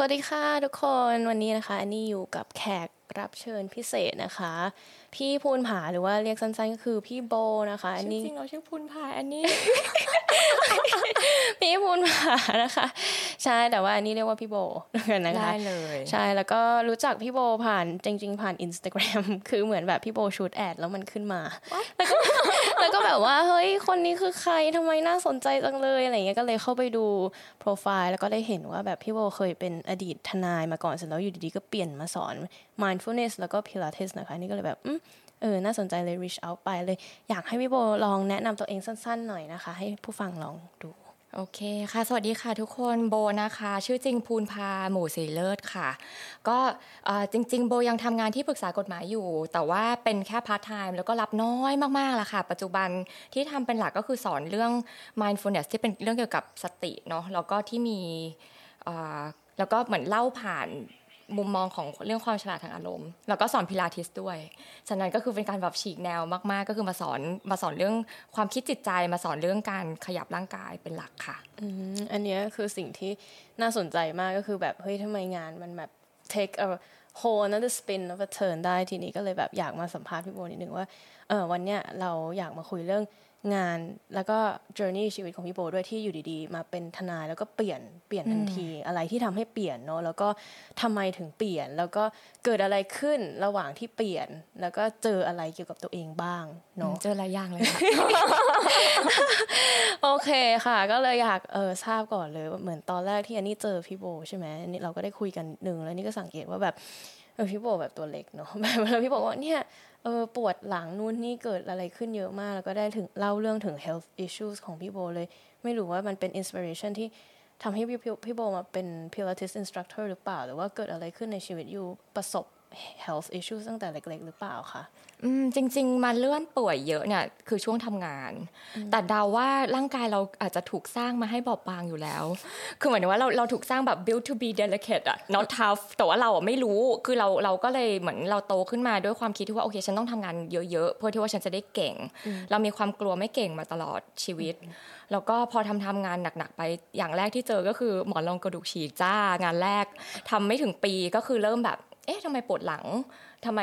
สวัสดีค่ะทุกคนวันนี้นะคะอันนี้อยู่กับแขกรับเชิญพิเศษนะคะ พี่พูนผาหรือว่าเรียกสั้นๆก็คือพี่โบนะคะอันนี้จริงเราชื่อพูนผาอันนี้ พี่พูนผานะคะ ใช่แต่ว่าอันนี้เรียกว่าพี่โบกันนะคะได้เลยใช่แล้วก็รู้จักพี่โบผ่านจริง ๆ ผ่าน Instagram คือเหมือนแบบพี่โบชูดแอดแล้วมันขึ้นมาแล้วก็ แล้วก็แบบว่าเฮ้ยคนนี้คือใครทำไมน่าสนใจจังเลยอะไรเงี้ยก็เลยเข้าไปดูโปรไฟล์แล้วก็ได้เห็นว่าแบบพี่โบเคยเป็นอดีตทนายมาก่อนเสร็จแล้วอยู่ดีๆก็เปลี่ยนมาสอน mindfulness แล้วก็ pilates นะคะนี่ก็เลยแบบเออน่าสนใจเลย reach out ไปเลย อยากให้พี่โบลองแนะนำตัวเองสั้นๆหน่อยนะคะ ให้ผู้ฟังลองดู โอเคค่ะ สวัสดีค่ะทุกคนโบนะคะ ชื่อจริงภูนพาหมู่สีเลิศค่ะ ก็จริง ๆ โบยังทำงานที่ปรึกษากฎหมายอยู่ แต่ว่าเป็นแค่พาร์ทไทม์แล้วก็รับน้อยมากๆละค่ะ ปัจจุบันที่ทำเป็นหลักก็คือสอนเรื่อง mindfulness ที่เป็นเรื่องเกี่ยวกับสติเนาะแล้วก็ที่มีแล้วก็เหมือนเล่าผ่าน มุมมองของเรื่องความฉลาดทางอารมณ์ แล้วก็สอนพิลาทิสด้วย ฉะนั้นก็คือเป็นการแบบฉีกแนวมาก ๆ ก็คือมาสอนมาสอนเรื่องความคิดจิตใจมาสอนเรื่องการขยับร่างกายเป็นหลักค่ะอืมอันเนี้ยคือสิ่งที่น่าสนใจมากก็คือแบบเฮ้ยทำไมงานมันแบบ take a whole another spin of a turn ได้ทีนี้ก็เลยแบบอยากมาสัมภาษณ์พี่โบนิดนึงว่าเออวันเนี้ยเราอยากมาคุยเรื่อง งานแล้วก็ journey ชีวิตของพี่โบด้วยที่อยู่ดีๆ มาเป็นทนายแล้วก็เปลี่ยนเปลี่ยนทันทีอะไรที่ทำให้เปลี่ยนเนาะแล้วก็ทำไมถึงเปลี่ยน แล้วก็เกิดอะไรขึ้นระหว่างที่เปลี่ยน แล้วก็เจออะไรเกี่ยวกับตัวเองบ้างเนาะเจอหลายอย่างเลยค่ะโอเคค่ะ ก็เลยอยากเออทราบก่อนเลยว่าเหมือนตอนแรกที่อันนี้เจอพี่โบใช่ไหมอันนี่เราก็ได้คุยกันหนึ่งแล้วนี่ก็สังเกตว่าแบบเออพี่โบแบบตัวเล็กเนาะแบบแล้วพี่บอกว่าเนี่ย เออปวดหลังนู่นนี่เกิดอะไรขึ้นเยอะมาก แล้วก็ได้ถึงเล่าเรื่องถึง health issues ของพี่โบเลย ไม่รู้ว่ามันเป็น inspiration ที่ทำให้พี่พี่พี่โบมาเป็น pilates instructor หรือเปล่า หรือว่าเกิดอะไรขึ้นในชีวิตอยู่ประสบ health issues ตั้งแต่เล็ก ๆ หรือเปล่าคะอืมจริง ๆ มาเลื่อนป่วยเยอะเนี่ยคือช่วงทำงาน แต่เดาว่าร่างกายเราอาจจะถูกสร้างมาให้บอบบางอยู่แล้ว คือเหมือนว่าเราเราถูกสร้างแบบ built to be delicate อะ not tough แต่ว่าเราอะไม่รู้คือเราเราก็เลยเหมือนเราโตขึ้นมาด้วยความคิดที่ว่าโอเค ฉันต้องทำงานเยอะ ๆ เพื่อที่ว่าฉันจะได้เก่ง เรามีความกลัวไม่เก่งมาตลอดชีวิตแล้วก็พอทำทำงานหนักๆไปอย่างแรกที่เจอก็คือหมอนรองกระดูกฉีกจ้างานแรกทำไม่ถึงปีก็คือเริ่มแบบ เอ๊ะทำไมปวดหลังทำไม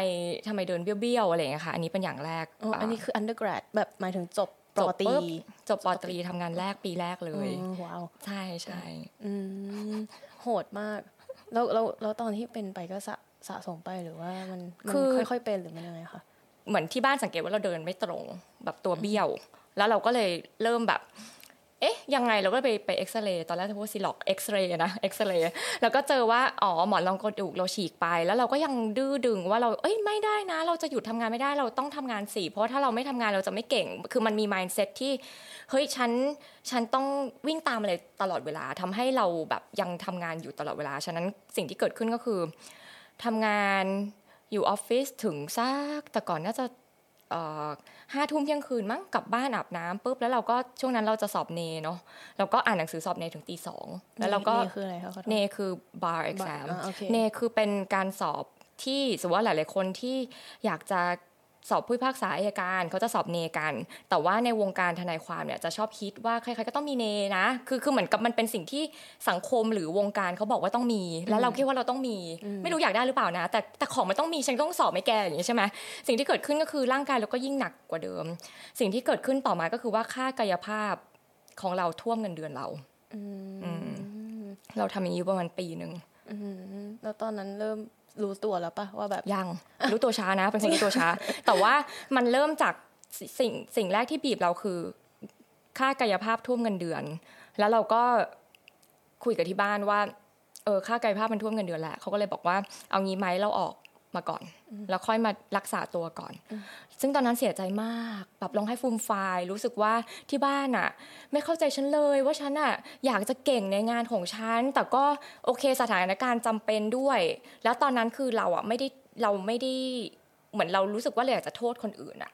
ทำไมเดินเบี้ยวๆอะไรอย่างเงี้ยค่ะ อันนี้เป็นอย่างแรกอ๋ออันนี้คือ undergrad แบบหมายถึงจบพอจบตรีปุ๊บจบป.ตรีทำงานแรกปีแรกเลยอืมว้าวใช่ใช่อืมโหดมากแล้วแล้วแล้วตอนที่เป็นไปก็สะสะสมไปหรือว่ามันมันค่อยๆเป็นหรือมันยังไงคะเหมือนที่บ้านสังเกตว่าเราเดินไม่ตรงแบบตัวเบี้ยว แล้วเราก็เลยเริ่มแบบ เอ๊ะยังไงเราก็ไปไปเอ็กซเรย์ตอนแรกจะพูดซีร็อกซ์เอ็กซเรย์นะเอ็กซเรย์แล้วก็เจอว่าอ๋อหมอนรองกระดูกเราฉีกไป แล้วเราก็ยังดื้อดึงว่าเราเอ้ยไม่ได้นะ เราจะหยุดทำงานไม่ได้เราต้องทำงานสิเพราะถ้าเราไม่ทำงานเราจะไม่เก่ง คือมันมี mindset ที่เฮ้ยฉันฉันต้องวิ่งตามอะไรตลอดเวลาทำให้เราแบบยังทำงานอยู่ตลอดเวลาฉะนั้นสิ่งที่เกิดขึ้นก็คือทำงานอยู่ออฟฟิศถึงสักแต่ก่อนน่าจะ ห้าทุ่มเที่ยงคืนมั้งกลับบ้านอาบน้ำปุ๊บแล้วเราก็ช่วงนั้นเราจะสอบเนเนาะเราก็อ่านหนังสือสอบเนถึงตีสองแล้วเราก็เนคืออะไรคะขอโทษเนคือ bar exam อ่าโอเคเนคือเป็นการสอบที่สมมติว่าหลาย ๆ คนที่อยากจะ สอบผู้พิพากษาอัยการเขาจะสอบเนกัน แต่ว่าในวงการทนายความเนี่ยจะชอบคิดว่าใครๆก็ต้องมีเนนะ คือคือเหมือนกับมันเป็นสิ่งที่สังคมหรือวงการเขาบอกว่าต้องมี แล้วเราคิดว่าเราต้องมี ไม่รู้อยากได้หรือเปล่านะ แต่แต่ของมันต้องมีฉันต้องสอบไม่แกอย่างนี้ใช่ไหมสิ่งที่เกิดขึ้นก็คือร่างกายเราก็ยิ่งหนักกว่าเดิม สิ่งที่เกิดขึ้นต่อมาก็คือว่าค่ากายภาพของเราท่วมเงินเดือนเราอืมอืมเราทำอย่างนี้ประมาณปีหนึ่งอืมแล้วตอนนั้นเริ่ม รู้ตัวแล้วปะว่าแบบยังรู้ตัวช้านะเป็นคนรู้ตัวช้า แต่ว่ามันเริ่มจากสสิ่งสิ่งแรกที่บีบเราคือ ค่ากายภาพท่วมเงินเดือน แล้วเราก็คุยกับที่บ้านว่าเออค่ากายภาพมันท่วมเงินเดือนแหละเขาก็เลยบอกว่าเอางี้ไหมเราออก มาก่อน แล้วค่อยมารักษาตัวก่อน ซึ่งตอนนั้นเสียใจมากแบบร้องไห้ฟูมฟายรู้สึกว่าที่บ้านอะไม่เข้าใจฉันเลยว่าฉันอะอยากจะเก่งในงานของฉัน แต่ก็โอเคสถานการณ์จำเป็นด้วย แล้วตอนนั้นคือเราอะไม่ได้เราไม่ได้เหมือนเรารู้สึกว่าเราอยากจะโทษคนอื่นอะ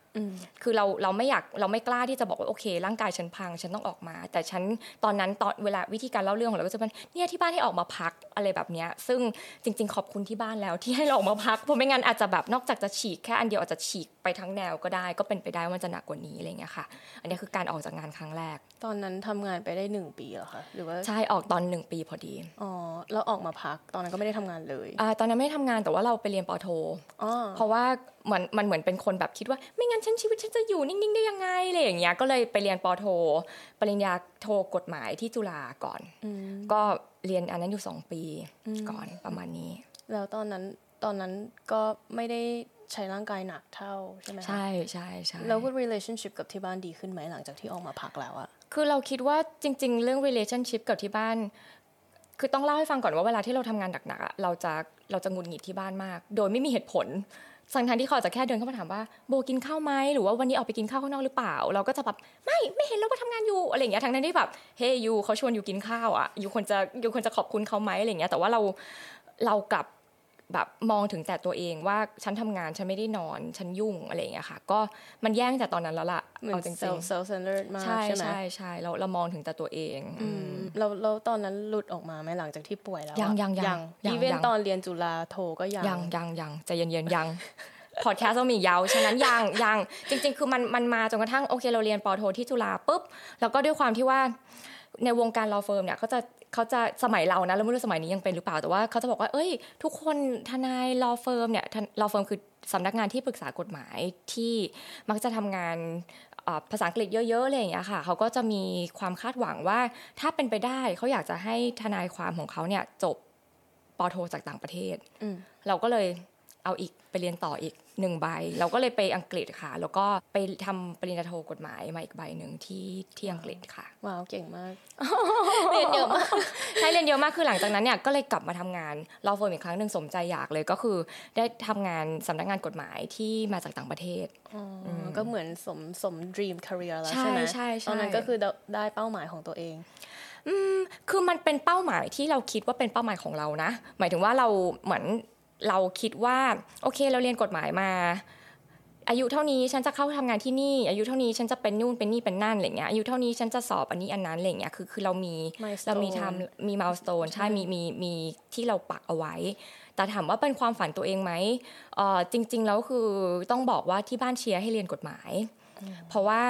คือเราเราไม่อยากเราไม่กล้าที่จะบอกว่าโอเค ร่างกายฉันพังฉันต้องออกมา แต่ฉันตอนนั้นตอนเวลาวิธีการเล่าเรื่องของเราก็จะเป็นเนี่ยที่บ้านให้ออกมาพักอะไรแบบเนี้ยซึ่งจริง ๆ ขอบคุณที่บ้านแล้วที่ให้เราออกมาพักเพราะไม่งั้นอาจจะแบบนอกจากจะฉีกแค่อันเดียวอาจจะฉีกไปทั้งแนวก็ได้ ก็เป็นไปได้ว่าจะหนักกว่านี้อะไรเงี้ยค่ะ อันนี้คือการออกจากงานครั้งแรก ตอนนั้นทำงานไปได้หนึ่งปีเหรอคะหรือว่าใช่ออกตอนหนึ่งปีพอดีอ๋อแล้วออกมาพักตอนนั้นก็ไม่ได้ทำงานเลยอ่าตอนนั้นไม่ทำงานแต่ว่าเราไปเรียนปอโทเพราะว่าเหมือนมันเหมือนเป็นคนแบบคิดว่าไม่งั้นฉันชีวิตฉันจะอยู่นิ่งๆได้ยังไงอะไรอย่างเงี้ยก็เลยไปเรียนปอโท ปริญญาโทกฎหมายที่จุฬาก่อน ก็เรียนอันนั้นอยู่สองปีก่อนประมาณนี้ แล้วตอนนั้นตอนนั้นก็ไม่ได้ใช้ร่างกายหนักเท่าใช่ไหมใช่ใช่ใช่แล้วก็ relationship กับที่บ้านดีขึ้นไหมหลังจากที่ออกมาพักแล้วอะคือเราคิดว่าจริง ๆ เรื่อง relationship กับที่บ้านคือต้องเล่าให้ฟังก่อนว่าเวลาที่เราทำงานหนักๆเราจะเราจะงุนหงิดที่บ้านมาก โดยไม่มีเหตุผล สังทันที่เขาจะแค่เดินเข้ามาถามว่าโบกินข้าวไหมหรือว่าวันนี้ออกไปกินข้าวข้างนอกหรือเปล่า เราก็จะแบบไม่ไม่เห็นเราว่าทำงานอยู่อะไรอย่างเงี้ยทั้งนั้นที่แบบเฮ้ยยูเขาชวนอยู่กินข้าวอะยูควรจะยูควรจะขอบคุณเขาไหมอะไรเงี้ยแต่ว่าเราเรากลับ แบบมองถึงแต่ตัวเองว่าฉันทำงานฉันไม่ได้นอนฉันยุ่งอะไรอย่างเงี้ยค่ะ ก็มันแย่งแต่ตอนนั้นแล้วล่ะเอาจริงๆ self centered มากใช่ใช่ใช่เราเรามองถึงแต่ตัวเองเราเราตอนนั้นหลุดออกมาไหมหลังจากที่ป่วยแล้วยังยังยังอีเวนตอนเรียนจุฬาโทก็ยังยังยังยังใจเย็นๆยังพอดแคสต์ต้องมียาวฉะนั้นยังยังจริง ๆ คือมันมันมาจนกระทั่งโอเคเราเรียนปอโทที่จุฬาปุ๊บแล้วก็ด้วยความที่ว่าในวงการ law firm เนี่ยเขาจะ เขาจะสมัยเรานะเราไม่รู้สมัยนี้ยังเป็นหรือเปล่าแต่ว่าเขาจะบอกว่าเอ้ย ทุกคนทนาย law firm เนี่ย law firm คือสำนักงานที่ปรึกษากฎหมายที่มักจะทำงานภาษาอังกฤษเยอะๆเลยอย่างเงี้ยค่ะเขาก็จะมีความคาดหวังว่าถ้าเป็นไปได้เขาอยากจะให้ทนายความของเขาเนี่ยจบป.โทจากต่างประเทศเราก็เลย เอาอีกไปเรียนต่ออีกหนึ่งใบ เราก็เลยไปอังกฤษค่ะ แล้วก็ไปทำปริญญาโทกฎหมายมาอีกใบหนึ่งที่ที่อังกฤษค่ะ ว้าวเก่งมาก เรียนเยอะมากใช่เรียนเยอะมากคือหลังจากนั้นเนี่ยก็เลยกลับมาทำงานเราเฟิร์มอีกครั้งหนึ่งสมใจอยากเลยก็คือ ได้ทำงานสำนักงานกฎหมายที่มาจากต่างประเทศก็เหมือนสมสม dream career แล้วใช่ไหมใช่ใช่ตอนนั้นก็คือได้เป้าหมายของตัวเองอืมคือมันเป็นเป้าหมายที่เราคิดว่าเป็นเป้าหมายของเรานะ หมายถึงว่าเราเหมือน เราคิดว่าโอเคเราเรียนกฎหมายมา อายุเท่านี้ฉันจะเข้าทำงานที่นี่ อายุเท่านี้ฉันจะเป็นนู่นเป็นนี่เป็นนั่นอะไรเงี้ยอายุเท่านี้ฉันจะสอบอันนี้อันนั้นอะไรเงี้ยคือคือเรามีเรามีทำมีมาลสโตนใช่มีมีมีที่เราปักเอาไว้ แต่ถามว่าเป็นความฝันตัวเองไหมเออจริง ๆ แล้วคือต้องบอกว่าที่บ้านเชียร์ให้เรียนกฎหมาย เพราะว่า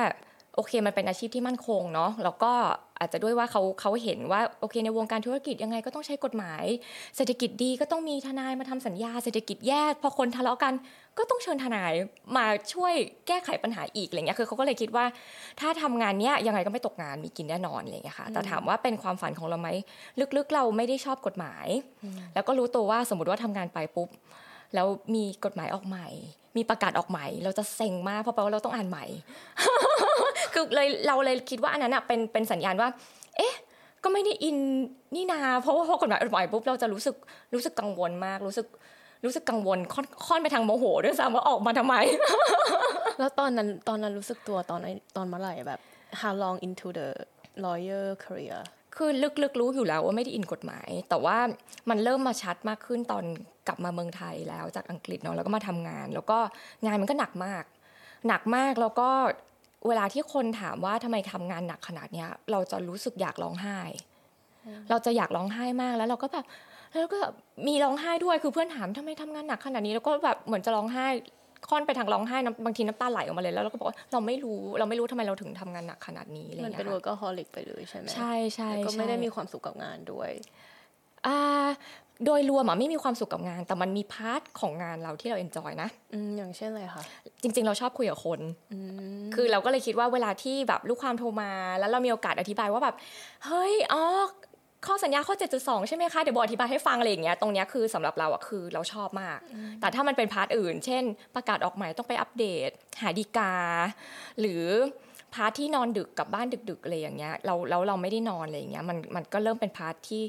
โอเคมันเป็นอาชีพที่มั่นคงเนาะแล้วก็ อาจจะด้วยว่าเขาเขาเห็นว่าโอเคในวงการธุรกิจยังไงก็ต้องใช้กฎหมาย เศรษฐกิจดีก็ต้องมีทนายมาทำสัญญา เศรษฐกิจแย่พอคนทะเลาะกัน ก็ต้องเชิญทนายมาช่วยแก้ไขปัญหาอีกอะไรเงี้ยคือเขาก็เลยคิดว่า ถ้าทำงานเนี้ยยังไงก็ไม่ตกงานมีกินแน่นอนอะไรเงี้ยค่ะแต่ถามว่าเป็นความฝันของเราไหมลึกๆ เราไม่ได้ชอบกฎหมาย แล้วก็รู้ตัวว่าสมมติว่าทำงานไปปุ๊บแล้วมีกฎหมายออกใหม่ มีประกาศออกใหม่ เราจะเซ็งมากเพราะแปลว่าเราต้องอ่านใหม่ คือเลยเราเลยคิดว่าอันนั้นเป็นเป็นสัญญาณว่า เอ๊ะ ก็ไม่ได้อินนี่นา เพราะว่าพอกฎหมายออกใหม่ปุ๊บเราจะรู้สึกรู้สึกกังวลมากรู้สึกรู้สึกกังวลค่อนไปทางโมโหด้วยซ้ำว่าออกมาทำไม แล้วตอนนั้นตอนนั้นรู้สึกตัวตอนตอนเมื่อไหร่แบบ how long into the lawyer career คือลึกๆรู้อยู่แล้วว่าไม่ได้อินกฎหมาย แต่ว่ามันเริ่มมาชัดมากขึ้นตอนก ลับมาเมืองไทยแล้วจากอังกฤษเนาะแล้วก็มาทำงาน แล้วก็งานมันก็หนักมาก หนักมากแล้วก็เวลาที่คนถามว่าทำไมทำงานหนักขนาดเนี้ย เราจะรู้สึกอยากร้องไห้ เราจะอยากร้องไห้มากแล้วเราก็แบบแล้วก็มีร้องไห้ด้วยคือเพื่อนถามทำไมทำงานหนักขนาดนี้แล้วก็แบบเหมือนจะร้องไห้ค่อนไปทางร้องไห้บางทีน้ำตาไหลออกมาเลยแล้วเราก็บอกว่าเราไม่รู้เราไม่รู้ทำไมเราถึงทำงานหนักขนาดนี้อะไรเงี้ยมันเป็น workaholic ไปเลยใช่ไหมใช่ใช่ก็ไม่ได้มีความสุขกับงานด้วยอ่า โดยรวมอะไม่มีความสุขกับงาน แต่มันมี part ของงานเราที่เรา enjoy นะอืมอย่างเช่นอะไรคะจริง ๆ เราชอบคุยกับคนคือเราก็เลยคิดว่าเวลาที่แบบลูกความโทรมา แล้วเรามีโอกาสอธิบายว่าแบบเฮ้ยอ๋อข้อสัญญาข้อ 7.2 ใช่ไหมคะ เดี๋ยวบอกอธิบายให้ฟังอะไรอย่างเงี้ยตรงเนี้ยคือสำหรับเราอะคือเราชอบมาก แต่ถ้ามันเป็น part อื่น เช่น ประกาศออกใหม่ต้องไปอัปเดต หาดีกา หรือ part ที่นอนดึกกลับบ้านดึกๆอะไรอย่างเงี้ยเราเราเราไม่ได้นอนอะไรอย่างเงี้ยมันมันก็เริ่มเป็น part ที่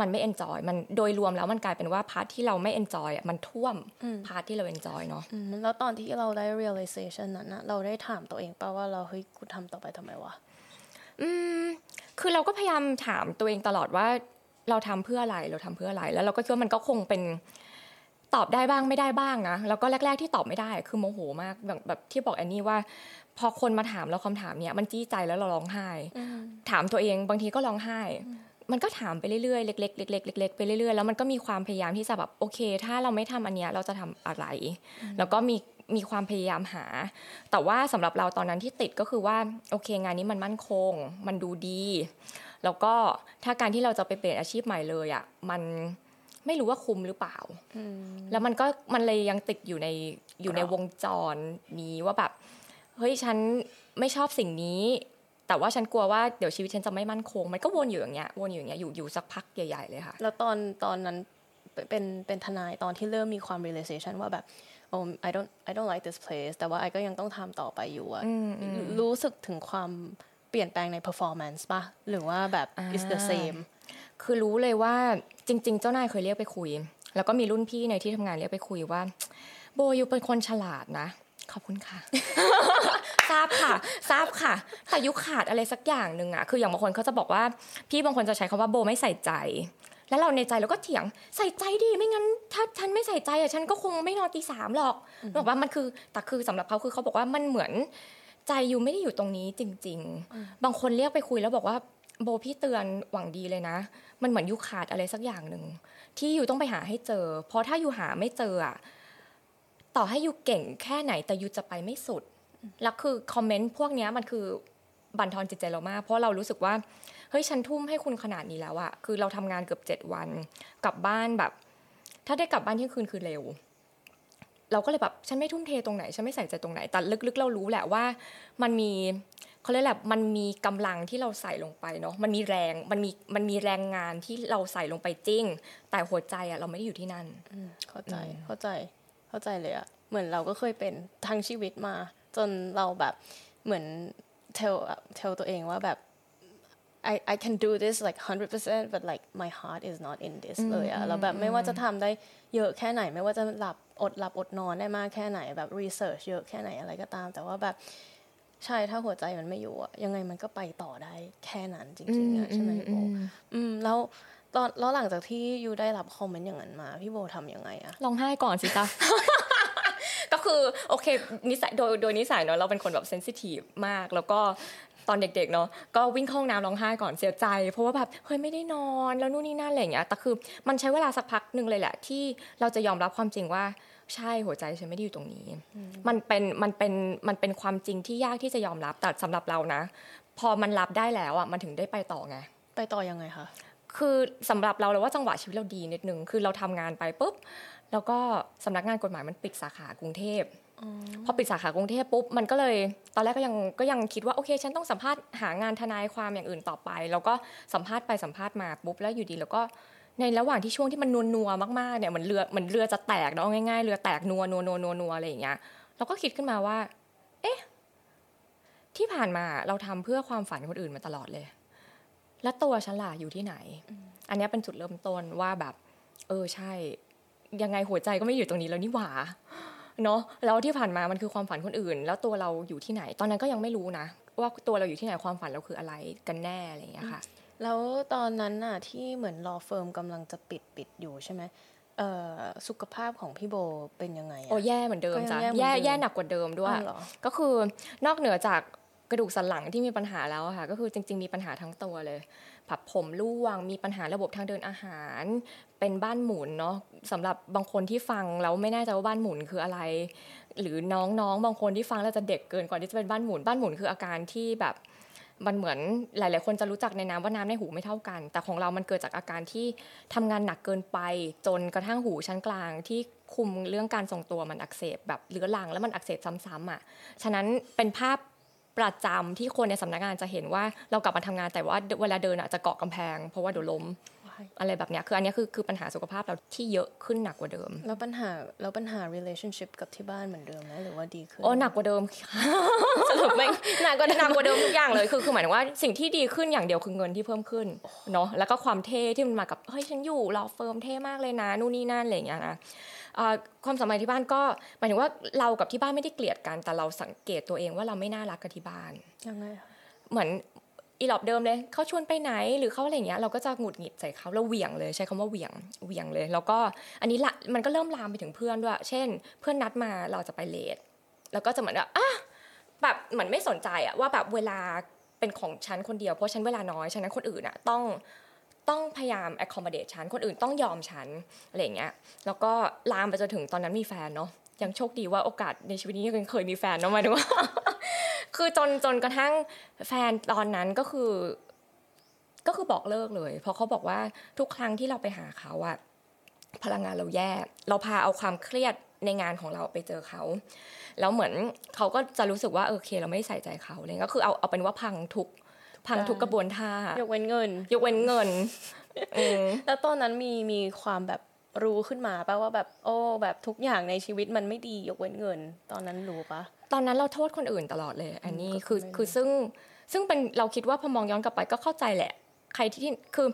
มันไม่ enjoy มันโดยรวมแล้วมันกลายเป็นว่า part ที่เราไม่ enjoy อะมันท่วมpart ที่เรา enjoy เนาะแล้วตอนที่เราได้ realization นั้นนะเราได้ถามตัวเองปะว่าเราเฮ้ยกูทำต่อไปทำไมวะอืมคือเราก็พยายามถามตัวเองตลอดว่า เราทำเพื่ออะไรเราทำเพื่ออะไร แล้วเราก็คิดว่ามันก็คงเป็นตอบได้บ้างไม่ได้บ้างนะแล้วก็แรก ๆที่ตอบไม่ได้คือโมโหมากแบบแบบที่บอกแอนนี่ว่า พอคนมาถามเราคำถามเนี้ยมันจี้ใจแล้วเราร้องไห้ ถามตัวเองบางทีก็ร้องไห้ มันก็ถามไปเรื่อยๆเล็กๆเล็กๆเล็กๆไปเรื่อยๆแล้วมันก็มีความพยายามที่จะแบบโอเค ถ้าเราไม่ทำอันเนี้ยเราจะทำอะไร แล้วก็มีมีความพยายามหา แต่ว่าสำหรับเราตอนนั้นที่ติดก็คือว่าโอเค งานนี้มันมั่นคง มันดูดี แล้วก็ถ้าการที่เราจะไปเปลี่ยนอาชีพใหม่เลยอะมันไม่รู้ว่าคุ้มหรือเปล่า แล้วมันก็มันเลยยังติดอยู่ในอยู่ในวงจรนี้ว่าแบบเฮ้ยฉันไม่ชอบสิ่งนี้ แต่ว่าฉันกลัวว่าเดี๋ยวชีวิตฉันจะไม่มั่นคง มันก็วนอยู่อย่างเงี้ยวนอยู่อย่างเงี้ยอยู่อยู่สักพักใหญ่ๆเลยค่ะ แล้วตอนตอนนั้นเป็นเป็นทนายตอนที่เริ่มมีความ realization ว่าแบบ oh I don't I don't like this place แต่ว่าไอก็ยังต้องทำต่อไปอยู่อะรู้สึกถึงความเปลี่ยนแปลงใน performance ป่ะ หรือว่าแบบ is the same คือรู้เลยว่าจริง ๆ เจ้านายเคยเรียกไปคุย แล้วก็มีรุ่นพี่ในที่ทำงานเรียกไปคุยว่า โบยูเป็นคนฉลาดนะ ขอบคุณค่ะ ทราบค่ะ ทราบค่ะ แต่ยุขาดอะไรสักอย่างหนึ่งอะคืออย่างบางคนเขาจะบอกว่า พี่บางคนจะใช้คำว่าโบไม่ใส่ใจ แล้วเราในใจเราก็เถียงใส่ใจดิไม่งั้น ถ้าฉันไม่ใส่ใจอะฉันก็คงไม่นอนตีสามหรอกบอกว่ามันคือแต่คือสำหรับเขาคือเขาบอกว่ามันเหมือน ใจอยู่ไม่ได้อยู่ตรงนี้จริง ๆ บางคนเรียกไปคุยแล้วบอกว่าโบพี่เตือนหวังดีเลยนะ มันเหมือนยูขาดอะไรสักอย่างหนึ่งที่ยูต้องไปหาให้เจอ เพราะถ้ายูหาไม่เจออะ ต่อให้ยูเก่งแค่ไหนแต่ยูจะไปไม่สุด แล้วคือคอมเมนต์พวกนี้มันคือบั่นทอนจิตใจเรามาก เพราะเรารู้สึกว่า เฮ้ย ฉันทุ่มให้คุณขนาดนี้แล้วอะคือเราทำงานเกือบเจ็ดวันกลับบ้านแบบ ถ้าได้กลับบ้านเที่ยงคืนคือเร็ว เราก็เลยแบบ ฉันไม่ทุ่มเทตรงไหน ฉันไม่ใส่ใจตรงไหน แต่ลึกๆ เรารู้แหละว่า มันมีเขาเรียกแหละมันมีกำลังที่เราใส่ลงไปเนาะมันมีแรงมันมีมันมีแรงงานที่เราใส่ลงไปจริง แต่หัวใจอะเราไม่ได้อยู่ที่นั่นเข้าใจเข้าใจ เข้าใจเลยอะเหมือนเราก็เคยเป็นทั้งชีวิตมา จนเราแบบเหมือน tell tell ตัวเองว่าแบบ I I can do this like 100% but like my heart is not in this เลยอะแล้วแบบไม่ว่าจะทำได้เยอะแค่ไหน ไม่ว่าจะหลับอดหลับอดนอนได้มากแค่ไหนแบบ research เยอะแค่ไหนอะไรก็ตาม แต่ว่าแบบใช่ถ้าหัวใจมันไม่อยู่อะยังไงมันก็ไปต่อได้แค่นั้นจริงๆอะใช่ไหมพี่โบอืมแล้ว ตอนแล้วหลังจากที่ยูได้รับคอมเมนต์อย่างนั้นมา พี่โบทำยังไงอะร้องไห้ก่อนสิจ๊ะก็คือโอเคนิสัยโดยโดยนิสัยเนาะเราเป็นคนแบบเซนซิทีฟมากแล้วก็ตอนเด็กๆเนาะก็วิ่งเข้าห้องน้ำร้องไห้ก่อนเสียใจ เพราะว่าแบบเฮ้ยไม่ได้นอนแล้วนู่นนี่นั่นอะไรอย่างเงี้ยแต่คือมันใช้เวลาสักพักหนึ่งเลยแหละ ที่เราจะยอมรับความจริงว่าใช่หัวใจฉันไม่ได้อยู่ตรงนี้ มันเป็นมันเป็นมันเป็นความจริงที่ยากที่จะยอมรับแต่สำหรับเรานะ พอมันรับได้แล้วอะมันถึงได้ไปต่อไงไปต่อยังไงคะ คือสำหรับเราเราว่าจังหวะชีวิตเราดีนิดนึงคือเราทำงานไปปุ๊บแล้วก็สำนักงานกฎหมายมันปิดสาขากรุงเทพพอปิดสาขากรุงเทพปุ๊บมันก็เลย ตอนแรกก็ยังก็ยังคิดว่าโอเค ฉันต้องสัมภาษณ์หางานทนายความอย่างอื่นต่อไป แล้วก็สัมภาษณ์ไปสัมภาษณ์มาปุ๊บแล้วอยู่ดีแล้วก็ในระหว่างที่ช่วงที่มันนัวนัวๆมากๆเนี่ยเหมือนเรือเหมือนเรือจะแตกเนาะง่ายๆเรือแตกนัวนัวนัวนัวนัวอะไรอย่างเงี้ยเราก็คิดขึ้นมาว่า เอ๊ะที่ผ่านมาเราทำเพื่อความฝันคนอื่นมาตลอดเลย แล้วตัวฉันล่ะอยู่ที่ไหน อันเนี้ยเป็นจุดเริ่มต้นว่าแบบ เออใช่ ยังไงหัวใจก็ไม่อยู่ตรงนี้แล้วนี่หว่าเนาะแล้วที่ผ่านมามันคือความฝันคนอื่น แล้วตัวเราอยู่ที่ไหน ตอนนั้นก็ยังไม่รู้นะว่าตัวเราอยู่ที่ไหนความฝันเราคืออะไรกันแน่อะไรอย่างเงี้ยค่ะ แล้วตอนนั้นน่ะที่เหมือนรอเฟิร์มกำลังจะปิดปิดอยู่ใช่ไหมเอ่อสุขภาพของพี่โบเป็นยังไงอะโอ้แย่เหมือนเดิมก็ยังจ้ะแย่เหมือนเดิมแย่แย่หนักกว่าเดิมด้วยอ้าวเหรอก็คือนอกเหนือจาก กระดูกสันหลังที่มีปัญหาแล้วค่ะ ก็คือจริง ๆ มีปัญหาทั้งตัวเลย ผับผมร่วง มีปัญหาระบบทางเดินอาหาร เป็นบ้านหมุนเนาะสำหรับบางคนที่ฟังแล้วไม่แน่ใจว่าบ้านหมุนคืออะไร หรือน้องๆ บางคนที่ฟังแล้วจะเด็กเกินกว่าที่จะเป็นบ้านหมุน บ้านหมุนคืออาการที่แบบมันเหมือนหลาย ๆ คนจะรู้จักในนามว่าน้ำในหูไม่เท่ากัน แต่ของเรามันเกิดจากอาการที่ทำงานหนักเกินไป จนกระทั่งหูชั้นกลางที่คุมเรื่องการทรงตัวมันอักเสบแบบเรื้อรังแล้วมันอักเสบซ้ำๆอะ ฉะนั้นเป็นภาพ ประจำที่คนในสำนักงานจะเห็นว่าเรากลับมาทำงานแต่ว่าเวลาเดินอะจะเกาะกำแพง เพราะว่าเดี๋ยวล้มอะไรแบบเนี้ยคืออันเนี้ยคือคือปัญหาสุขภาพเราที่เยอะขึ้นหนักกว่าเดิม แล้วปัญหาแล้วปัญหา relationship กับที่บ้านเหมือนเดิมไหมหรือว่าดีขึ้นโอ้หนักกว่าเดิมสรุปไม่หนักกว่าหนักกว่าเดิมทุกอย่างเลยคือคือหมายถึงว่าสิ่งที่ดีขึ้นอย่างเดียวคือเงินที่เพิ่มขึ้นเนาะแล้วก็ความเท่ที่มันมากับเฮ้ยฉันอยู่รอเฟิร์มเท่มากเลยนะนู่นนี่นั่นอะไรอย่างเงี้ยนะอ่า ความสัมพันธ์ที่บ้านก็หมายถึงว่าเรากับที่บ้านไม่ได้เกลียดกันแต่เราสังเกตตัวเองว่าเราไม่น่ารักกับที่บ้านยังไงคะเหมือนอีหลอบเดิมเลยเขาชวนไปไหนหรือเขาอะไรเงี้ยเราก็จะหงุดหงิดใส่เขาเราเหวี่ยงเลยใช้คำว่าเหวี่ยงเหวี่ยงเลย แล้วก็อันนี้ละมันก็เริ่มลามไปถึงเพื่อนด้วย เช่น เพื่อนนัดมาเราจะไปเลทแล้วก็จะเหมือนว่าอะแบบเหมือนไม่สนใจอะว่าแบบเวลาเป็นของฉันคนเดียวเพราะฉันเวลาน้อยฉะนั้นคนอื่นอะต้อง ต้องพยายาม accommodate ฉัน คนอื่นต้องยอมฉันอะไรเงี้ย แล้วก็ลามไปจนถึงตอนนั้นมีแฟนเนาะ ยังโชคดีว่าโอกาสในชีวิตนี้ยังเคยมีแฟนเนาะมายถึงว่า คือจนจนกระทั่งแฟนตอนนั้นก็คือ ก็คือบอกเลิกเลย เพราะเขาบอกว่าทุกครั้งที่เราไปหาเขาอะพลังงานเราแย่ เราพาเอาความเครียดในงานของเราไปเจอเขา แล้วเหมือนเขาก็จะรู้สึกว่าโอเค เราไม่ใส่ใจเขาเลยก็คือเอาเอาเป็นว่าพังทุก พังทุกกระบวนท่ายกเว้นเงิน ยกเว้นเงินอืมแล้วตอนนั้นมีมีความแบบรู้ขึ้นมาป่ะว่าแบบโอ้แบบทุกอย่างในชีวิตมันไม่ดียกเว้นเงิน ตอนนั้นรู้ปะตอนนั้นเราโทษคนอื่นตลอดเลย อันนี้ก็คือไม่คือซึ่งซึ่งเป็นเราคิดว่าพอมองย้อนกลับไปก็เข้าใจแหละ ใครที่คือ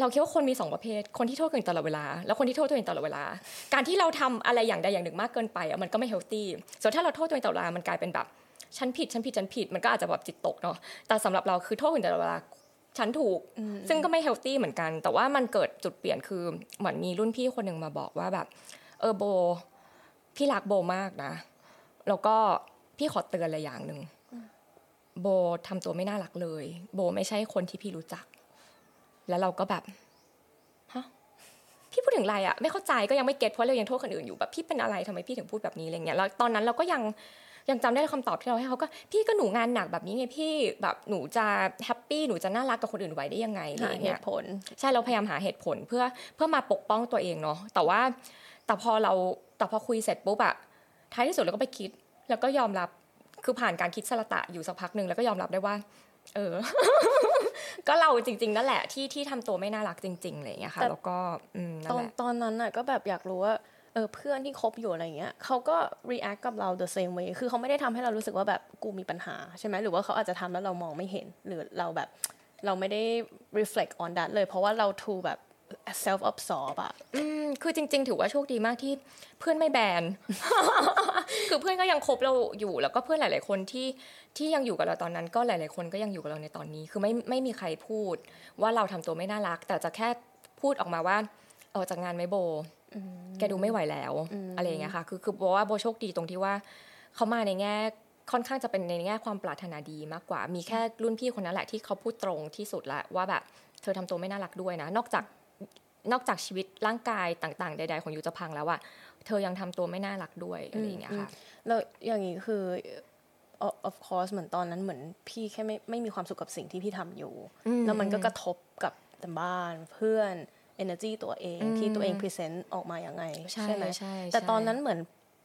เราคิดว่าคนมีสองประเภท คนที่โทษคนอื่นตลอดเวลา แล้วคนที่โทษตัวเองตลอดเวลา การที่เราทำอะไรอย่างใดอย่างหนึ่งมากเกินไปอะมันก็ไม่เฮลตี้ส่วนถ้าเราโทษตัวเองตลอดเวลามันกลายเป็นแบบ ฉันผิดฉันผิดฉันผิดมันก็อาจจะแบบจิตตกเนาะแต่สำหรับเราคือโทษคนอื่นตลอดเวลาฉันถูก ซึ่งก็ไม่เฮลตี้เหมือนกัน แต่ว่ามันเกิดจุดเปลี่ยนคือเหมือนมีรุ่นพี่คนหนึ่งมาบอกว่าแบบ เออโบ พี่รักโบมากนะ แล้วก็พี่ขอเตือนอะไรอย่างหนึ่งโบทำตัวไม่น่ารักเลย โบไม่ใช่คนที่พี่รู้จัก แล้วเราก็แบบฮะพี่พูดถึงอะไรอะไม่เข้าใจก็ยังไม่เก็ตเพราะเรายังโทษคนอื่นอยู่แบบพี่เป็นอะไรทำไมพี่ถึงพูดแบบนี้อะไรเงี้ยแล้วตอนนั้นเราก็ยัง ยังจำได้คำตอบที่เราให้เขาก็พี่ก็หนูงานหนักแบบนี้ไงพี่แบบหนูจะแฮปปี้หนูจะน่ารักกับคนอื่นไหวได้ยังไงอะไรหาเหเงี้ยตุผล ใช่เราพยายามหาเหตุผลเพื่อเพื่อมาปกป้องตัวเองเนาะแต่ว่าแต่พอเราแต่พอคุยเสร็จปุ๊บอะท้ายที่สุดเราก็ไปคิด แล้วก็ยอมรับคือผ่านการคิดสละตะอยู่สักพักหนึ่งแล้วก็ยอมรับได้ว่า เออ ก็เราจริง ๆ นั่นแหละที่ที่ทำตัวไม่น่ารักจริงๆอะไรอย่างเงี้ยค่ะแต่แล้วก็อืมนั่ตนอนแหละตอนนั้นน่ะก็แบบอยากรู้ว่า เออเพื่อนที่คบอยู่อะไรเงี้ยเขาก็ react กับเรา the same way คือเขาไม่ได้ทำให้เรารู้สึกว่าแบบกูมีปัญหาใช่ไหมหรือว่าเขาอาจจะทำแล้วเรามองไม่เห็น หรือเราแบบเราไม่ได้ reflect on that เลย เพราะว่าเรา too แบบ self absorb อะอืมคือจริง ๆ ถือว่าโชคดีมากที่เพื่อนไม่แบน คือเพื่อนก็ยังคบเราอยู่ แล้วก็เพื่อนหลาย ๆ คนที่ที่ยังอยู่กับเราตอนนั้น ก็หลาย ๆ คนก็ยังอยู่กับเราในตอนนี้ คือไม่ไม่มีใครพูดว่าเราทำตัวไม่น่ารัก แต่จะแค่พูดออกมาว่าเออจากงานไหม่โบ แกดูไม่ไหวแล้วอะไรอย่างเงี้ยค่ะ คือคือโบว่าโบโชคดีตรงที่ว่าเขามาในแง่ค่อนข้างจะเป็นในแง่ความปรารถนาดีมากกว่า มีแค่รุ่นพี่คนนั้นแหละที่เขาพูดตรงที่สุดละว่าแบบเธอทำตัวไม่น่ารักด้วยนะ นอกจากนอกจากชีวิตร่างกายต่างๆ ใด ๆ ของยูจะพังแล้วอะเธอยังทำตัวไม่น่ารักด้วยอะไรอย่างเงี้ยค่ะแล้วอย่างนี้คือ of of course เหมือนตอนนั้นเหมือนพี่แค่ไม่ไม่มีความสุขกับสิ่งที่พี่ทำอยู่ แล้วมันก็กระทบกับแต่บ้านเพื่อน energy ตัวเอง ที่ตัวเอง present ออกมาอย่างไง ใช่ไหมใช่แต่ใช่ตอนนั้นเหมือน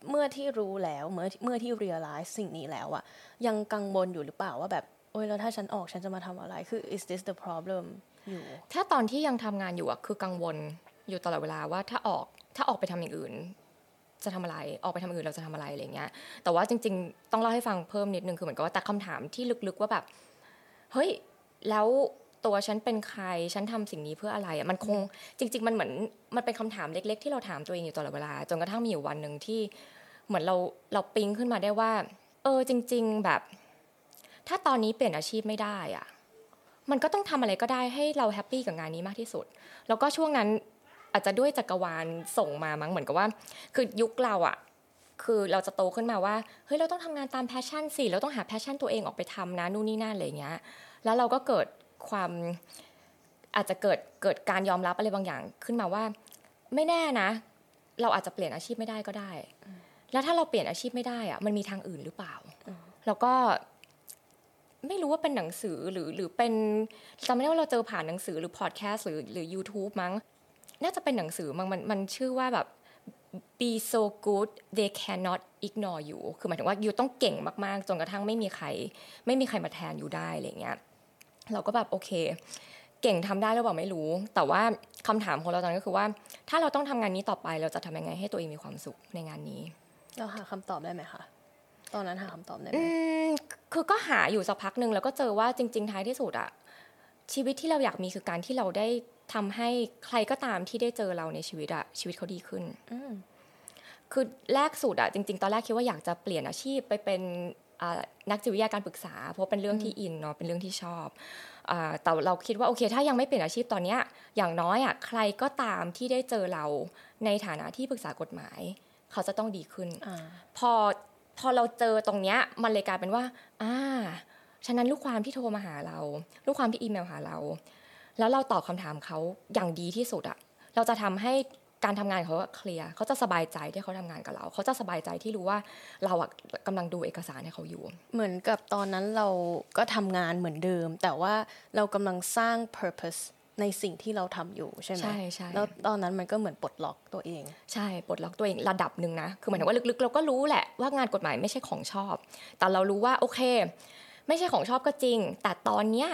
เมื่อที่รู้แล้วเมื่อเมื่อที่ realize สิ่งนี้แล้วอะยังกังวลอยู่หรือเปล่าว่าแบบโอ้ยแล้วถ้าฉันออกฉันจะมาทำอะไรคือ is this the problem อยู่ถ้าตอนที่ยังทำงานอยู่อะคือกังวลอยู่ตลอดเวลาว่าถ้าออกถ้าออกไปทำอย่างอื่น จะทำอะไรออกไปทำอย่างอื่นเราจะทำอะไรอะไรเงี้ยแต่ว่าจริง ๆ ต้องเล่าให้ฟังเพิ่มนิดนึงคือเหมือนกับว่าแต่คำถามที่ลึกๆว่าแบบเฮ้ยแล้ว ตัวฉันเป็นใคร ฉันทำสิ่งนี้เพื่ออะไรอะมันคงจริง ๆ มันเหมือนมันเป็นคำถามเล็ก ๆ ที่เราถามตัวเองอยู่ตลอดเวลาจนกระทั่งมีอยู่วันหนึ่งที่เหมือนเราเราปิ๊งขึ้นมาได้ว่า เออจริง ๆแบบ ถ้าตอนนี้เปลี่ยนอาชีพไม่ได้อะมันก็ต้องทำอะไรก็ได้ให้เราแฮปปี้กับงานนี้มากที่สุด แล้วก็ช่วงนั้นอาจจะด้วยจักรวาลส่งมามั้งเหมือนกับว่า คือยุคเราอะคือเราจะโตขึ้นมาว่าเฮ้ยเราต้องทำงานตาม passion สิเราต้องหา passion ตัวเองออกไปทำนะนู่นนี่นั่นอะไรอย่างเงี้ย แล้วเราก็เกิด ความอาจจะเกิดเกิดการยอมรับอะไรบางอย่างขึ้นมาว่า ไม่แน่นะ เราอาจจะเปลี่ยนอาชีพไม่ได้ก็ได้ แล้วถ้าเราเปลี่ยนอาชีพไม่ได้อะมันมีทางอื่นหรือเปล่า แล้วก็ไม่รู้ว่าเป็นหนังสือหรือหรือเป็นจำไม่ได้ว่าเราเจอผ่านหนังสือหรือพอดแคสต์หรือหรือ YouTube มั้ง น่าจะเป็นหนังสือมั้งมันมันชื่อว่าแบบ be so good they cannot ignore you คือหมายถึงว่าอยู่ต้องเก่งมากๆ จนกระทั่งไม่มีใคร ไม่มีใครมาแทนอยู่ได้อะไรเงี้ย เราก็แบบโอเค เก่งทำได้หรือเปล่าไม่รู้ แต่ว่าคำถามของเราตอนนั้นก็คือว่า ถ้าเราต้องทำงานนี้ต่อไปเราจะทำยังไงให้ตัวเองมีความสุขในงานนี้ เราหาคำตอบได้ไหมคะตอนนั้นหาคำตอบได้ไหมอืมคือก็หาอยู่สักพักหนึ่งแล้วก็เจอว่าจริง ๆ ท้ายที่สุดอะชีวิตที่เราอยากมีคือการที่เราได้ทำให้ใครก็ตามที่ได้เจอเราในชีวิตอะชีวิตเขาดีขึ้นอืมคือแรกสุดอะจริง ๆ ตอนแรกคิดว่าอยากจะเปลี่ยนอาชีพไปเป็น นักจิตวิทยาการปรึกษา เพราะเป็นเรื่องที่อินเนาะเป็นเรื่องที่ชอบแต่เราคิดว่าโอเค ถ้ายังไม่เปลี่ยนอาชีพตอนนี้อย่างน้อยอะใครก็ตามที่ได้เจอเราในฐานะที่ปรึกษากฎหมาย เขาจะต้องดีขึ้นอพอพอเราเจอตรงเนี้ยมันเลยกลายเป็นว่าอ่าฉะนั้นลูกความที่โทรมาหาเรา ลูกความที่อีเมลหาเรา แล้วเราตอบคำถามเขาอย่างดีที่สุดอะเราจะทำให้ การทำงานเขาเคลียร์เขาจะสบายใจที่เขาทำงานกับเรา เขาจะสบายใจที่รู้ว่าเราอะกำลังดูเอกสารให้เขาอยู่ เหมือนกับตอนนั้นเราก็ทำงานเหมือนเดิม แต่ว่าเรากำลังสร้าง purpose ในสิ่งที่เราทำอยู่ใช่ไหมใช่ใช่แล้วตอนนั้นมันก็เหมือนปลดล็อกตัวเอง ใช่ปลดล็อกตัวเองระดับหนึ่งนะคือหมายถึงว่าลึกๆ เราก็รู้แหละว่างานกฎหมายไม่ใช่ของชอบ แต่เรารู้ว่าโอเค ไม่ใช่ของชอบก็จริง แต่ตอนเนี้ย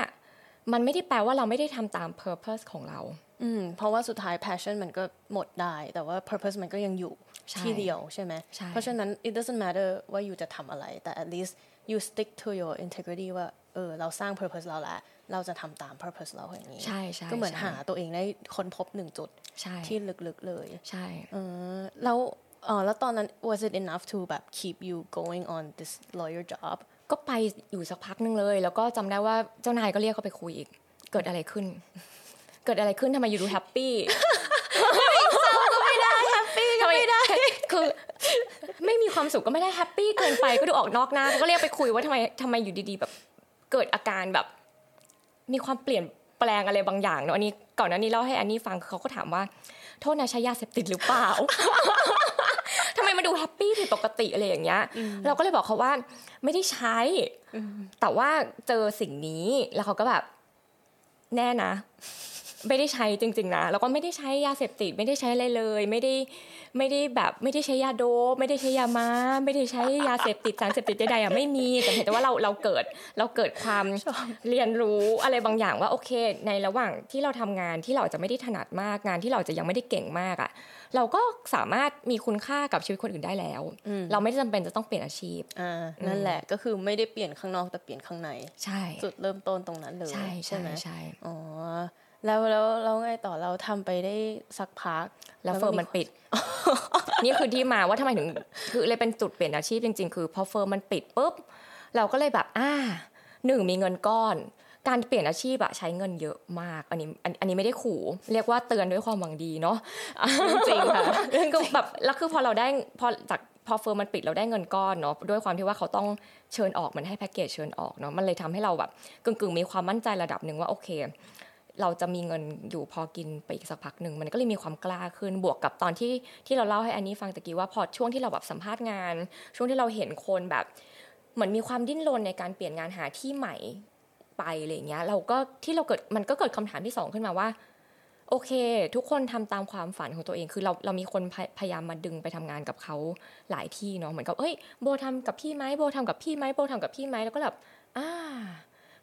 มันไม่ได้แปลว่าเราไม่ได้ทำตาม purpose ของเรา อืมเพราะว่าสุดท้าย passion มันก็หมดได้ แต่ว่า purpose มันก็ยังอยู่ที่เดียวใช่ไหมเพราะฉะนั้น it doesn't matter ว่าอยู่จะทำอะไร แต่ at least you stick to your integrity ว่าเออเราสร้าง purpose เราแล้วเราจะทำตาม purpose เราอย่างนี้ใช่ใช่ก็เหมือนหาตัวเองได้ค้นพบหนึ่งจุดที่ลึกๆเลยใช่เออแล้วเออแล้วตอนนั้น was it enough to แบบ keep you going on this lawyer job ก็ไปอยู่สักพักนึงเลย แล้วก็จำได้ว่าเจ้านายก็เรียกเขาไปคุยอีก เกิดอะไรขึ้น เกิดอะไรขึ้นทำไมอยู่ดูแฮปปี้ก็ไม่ได้แฮปปี้ก็ไม่ได้ คือ ไม่มีความสุขก็ไม่ได้แฮปปี้เกินไปก็ดูออกนอกหน้าก็เรียกไปคุยว่าทำไมทำไมอยู่ดีๆ แบบเกิดอาการแบบ มีความเปลี่ยนแปลงอะไรบางอย่างเนาะอันนี้ก่อนหน้านี้เล่าให้อันนี้ฟังเขาก็ถามว่า โทษนะใช้ยาเสพติดหรือเปล่าทำ ไมมาดูแฮปปี้ผิดปกติอะไรอย่างเงี้ย เราก็เลยบอกเขาว่าไม่ได้ใช้ แต่ว่าเจอสิ่งนี้แล้วเขาก็แบบแน่นะ ไม่ได้ใช้จริง ๆ นะแล้วก็ไม่ได้ใช้ยาเสพติด ไม่ได้ใช้อะไรเลย ไม่ได้ไม่ได้แบบไม่ได้ใช้ยาโดไม่ได้ใช้ยามาไม่ได้ใช้ยาเสพติดสารเสพติดใดๆอะไม่มีแต่เห็นแต่ว่าเราเราเกิดเราเกิดความเรียนรู้อะไรบางอย่างว่าโอเค ในระหว่างที่เราทำงานที่เราจะไม่ได้ถนัดมากงานที่เราจะยังไม่ได้เก่งมากอะ เราก็สามารถมีคุณค่ากับชีวิตคนอื่นได้แล้ว เราไม่จำเป็นจะต้องเปลี่ยนอาชีพอ่านั่นแหละก็คือไม่ได้เปลี่ยนข้างนอกแต่เปลี่ยนข้างใน ใช่ จุดเริ่มต้นตรงนั้นเลยใช่ใช่ไหมใช่อ๋อแล้วแล้วเราไงต่อเราทำไปได้สักพัก แล้วเฟิร์มมันปิด นี่คือที่มาว่าทำไมถึงคือเลยเป็นจุดเปลี่ยนอาชีพจริง ๆ คือพอ firm มันปิดปุ๊บเราก็เลยแบบอ่าหนึ่งมีเงินก้อน การเปลี่ยนอาชีพอะใช้เงินเยอะมาก อันนี้อันนี้ไม่ได้ขู่ เรียกว่าเตือนด้วยความหวังดีเนาะจริงค่ะเรื่องก็แบบแล้วคือพอเราได้พอจากพอ firm มันปิดเราได้เงินก้อนเนาะด้วยความที่ว่าเขาต้องเชิญออกมันให้แพ็กเกจเชิญออกเนาะมันเลยทำให้เราแบบกึ่งๆมีความมั่นใจระดับหนึ่งว่าโอเคเราจะมีเงินอยู่พอกินไปอีกสักพักหนึ่งมันก็เลยมีความกล้าขึ้นบวกกับตอนที่ที่เราเล่าให้อันนี้ฟังตะกี้ว่าพอช่วงที่เราแบบสัมภาษณ์งาน ช่วงที่เราเห็นคนแบบเหมือนมีความดิ้นรนในการเปลี่ยนงานหาที่ใหม่ ไปอะไรเงี้ยเราก็ที่เราเกิดมันก็เกิดคำถามที่สองขึ้นมาว่า โอเค ทุกคนทำตามความฝันของตัวเองคือเราเรามีคนพยายามมาดึงไปทำงานกับเขาหลายที่เนาะเหมือนกับเอ้ยโบทำกับพี่ไหมโบทำกับพี่ไหมโบทำกับพี่ไหมแล้วก็แบบอ่า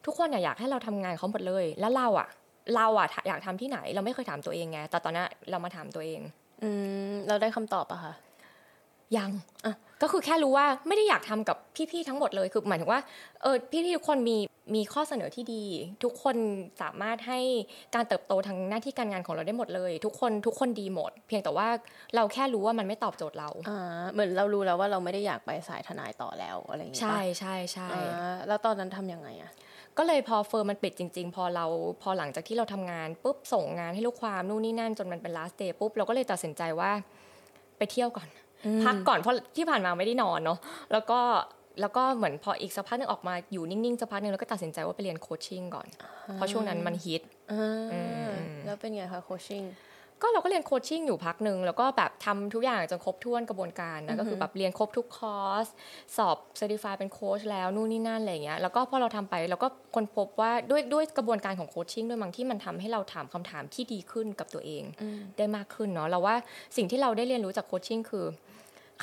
ทุกคนอยากให้เราทำงานเขาหมดเลย แล้วเราอะเราอะอยากทำที่ไหน เราไม่เคยถามตัวเองไงแต่ตอนนี้เรามาถามตัวเอง อืมเราได้คำตอบอะค่ะยังอะก็คือแค่รู้ว่าไม่ได้อยากทำกับพี่ๆทั้งหมดเลยคือหมายถึงว่าเออพี่ๆทุกคนมี มีข้อเสนอที่ดี ทุกคนสามารถให้การเติบโตทางหน้าที่การงานของเราได้หมดเลย ทุกคนทุกคนดีหมด เพียงแต่ว่าเราแค่รู้ว่ามันไม่ตอบโจทย์เราอ่าเหมือนเรารู้แล้วว่าเราไม่ได้อยากไปสายทนายต่อแล้วอะไรอย่างเงี้ยใช่ใช่ใช่แล้วตอนนั้นทำยังไงอะก็เลยพอ firm มันปิดจริง ๆ พอเราพอหลังจากที่เราทำงานปุ๊บส่งงานให้ลูกความนู่นนี่นั่นจนมันเป็น last day ปุ๊บเราก็เลยตัดสินใจว่าไปเที่ยวก่อน พักก่อนเพราะที่ผ่านมาไม่ได้นอนเนาะแล้วก็ แล้วก็เหมือนพออีกสักพักนึงออกมาอยู่นิ่งๆสักพักนึงแล้วก็ตัดสินใจว่าไปเรียน coaching ก่อน เพราะช่วงนั้นมันฮิตแล้วเป็นไงคะ coachingก็เราก็เรียน coaching อยู่พักหนึ่งแล้วก็แบบทำทุกอย่างจนครบถ้วนกระบวนการนะก็คือแบบเรียนครบทุกคอร์สสอบ certified เป็นโค้ชแล้วนู่นนี่นั่นอะไรเงี้ยแล้วก็พอเราทำไปเราก็ค้นพบว่าด้วยด้วยกระบวนการของ coaching ด้วยมั้งที่มันทำให้เราถามคำถามที่ดีขึ้นกับตัวเอง ได้มากขึ้นเนาะเราว่าสิ่งที่เราได้เรียนรู้จาก coaching คือ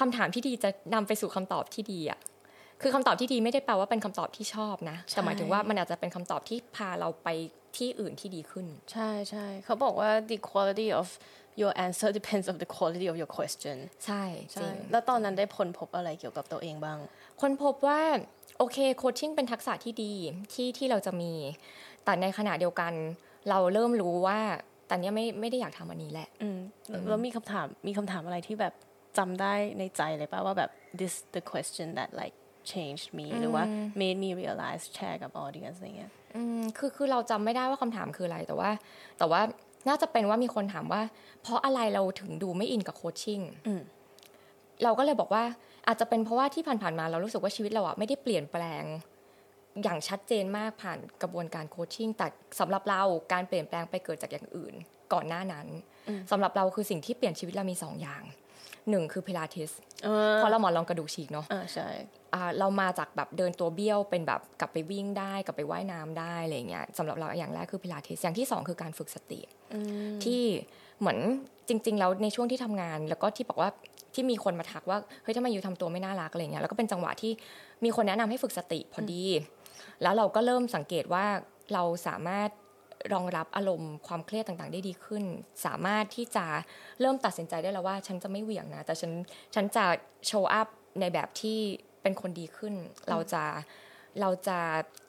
คำถามที่ดีจะนำไปสู่คำตอบที่ดีอะ คือคำตอบที่ดีไม่ได้แปลว่าเป็นคำตอบที่ชอบนะแต่หมายถึงว่ามันอาจจะเป็นคำตอบที่พาเราไปที่อื่นที่ดีขึ้น ใช่ใช่เขาบอกว่า the quality of your answer depends on the quality of your question ใช่จริงแล้วตอนนั้นได้พ้นพบอะไรเกี่ยวกับตัวเองบ้างค้นพบว่า โอเคโคชชิ่งเป็นทักษะที่ดีที่ที่เราจะมี แต่ในขณะเดียวกัน เราเริ่มรู้ว่าตอนนี้ไม่ไม่ได้อยากทำอันนี้แหละอืมแล้วมีคำถามมีคำถามอะไรที่แบบจำได้ในใจเลยป่ะว่าแบบ this the question that like changed me หรือว่า made me realize แชร์กับ audience อะไรเงี้ยอืมคือคือเราจำไม่ได้ว่าคำถามคืออะไรแต่ว่า แต่ว่าน่าจะเป็นว่ามีคนถามว่า เพราะอะไรเราถึงดูไม่อินกับโคชชิ่งอืมเราก็เลยบอกว่าอาจจะเป็นเพราะว่าที่ผ่านๆมาเรารู้สึกว่าชีวิตเราอะไม่ได้เปลี่ยนแปลงอย่างชัดเจนมากผ่านกระบวนการโคชชิ่งแต่สำหรับเราการเปลี่ยนแปลงไปเกิดจากอย่างอื่น ก่อนหน้านั้นสำหรับเราคือสิ่งที่เปลี่ยนชีวิตเรามีสองอย่างหนึ่งคือพิลาทิสเออเพราะเราหมอนรองกระดูกฉีกเนาะ เออใช่อ่าเรามาจากแบบเดินตัวเบี้ยวเป็นแบบกลับไปวิ่งได้ กลับไปว่ายน้ำได้อะไรเงี้ยสำหรับเราอย่างแรกคือพิลาทิสอย่างที่สองคือการฝึกสติที่เหมือนจริง ๆ แล้วในช่วงที่ทำงาน แล้วก็ที่บอกว่าที่มีคนมาทักว่าเฮ้ยทำไมอยู่ทำตัวไม่น่ารักอะไรเงี้ยแล้วก็เป็นจังหวะที่มีคนแนะนำให้ฝึกสติพอดี แล้วเราก็เริ่มสังเกตว่าเราสามารถรองรับอารมณ์ความเครียดต่างๆ ได้ดีขึ้น สามารถที่จะเริ่มตัดสินใจได้แล้วว่า ฉันจะไม่เหวี่ยงนะ แต่ฉันฉันจะโชว์อัพในแบบที่ เป็นคนดีขึ้น เราจะเราจะ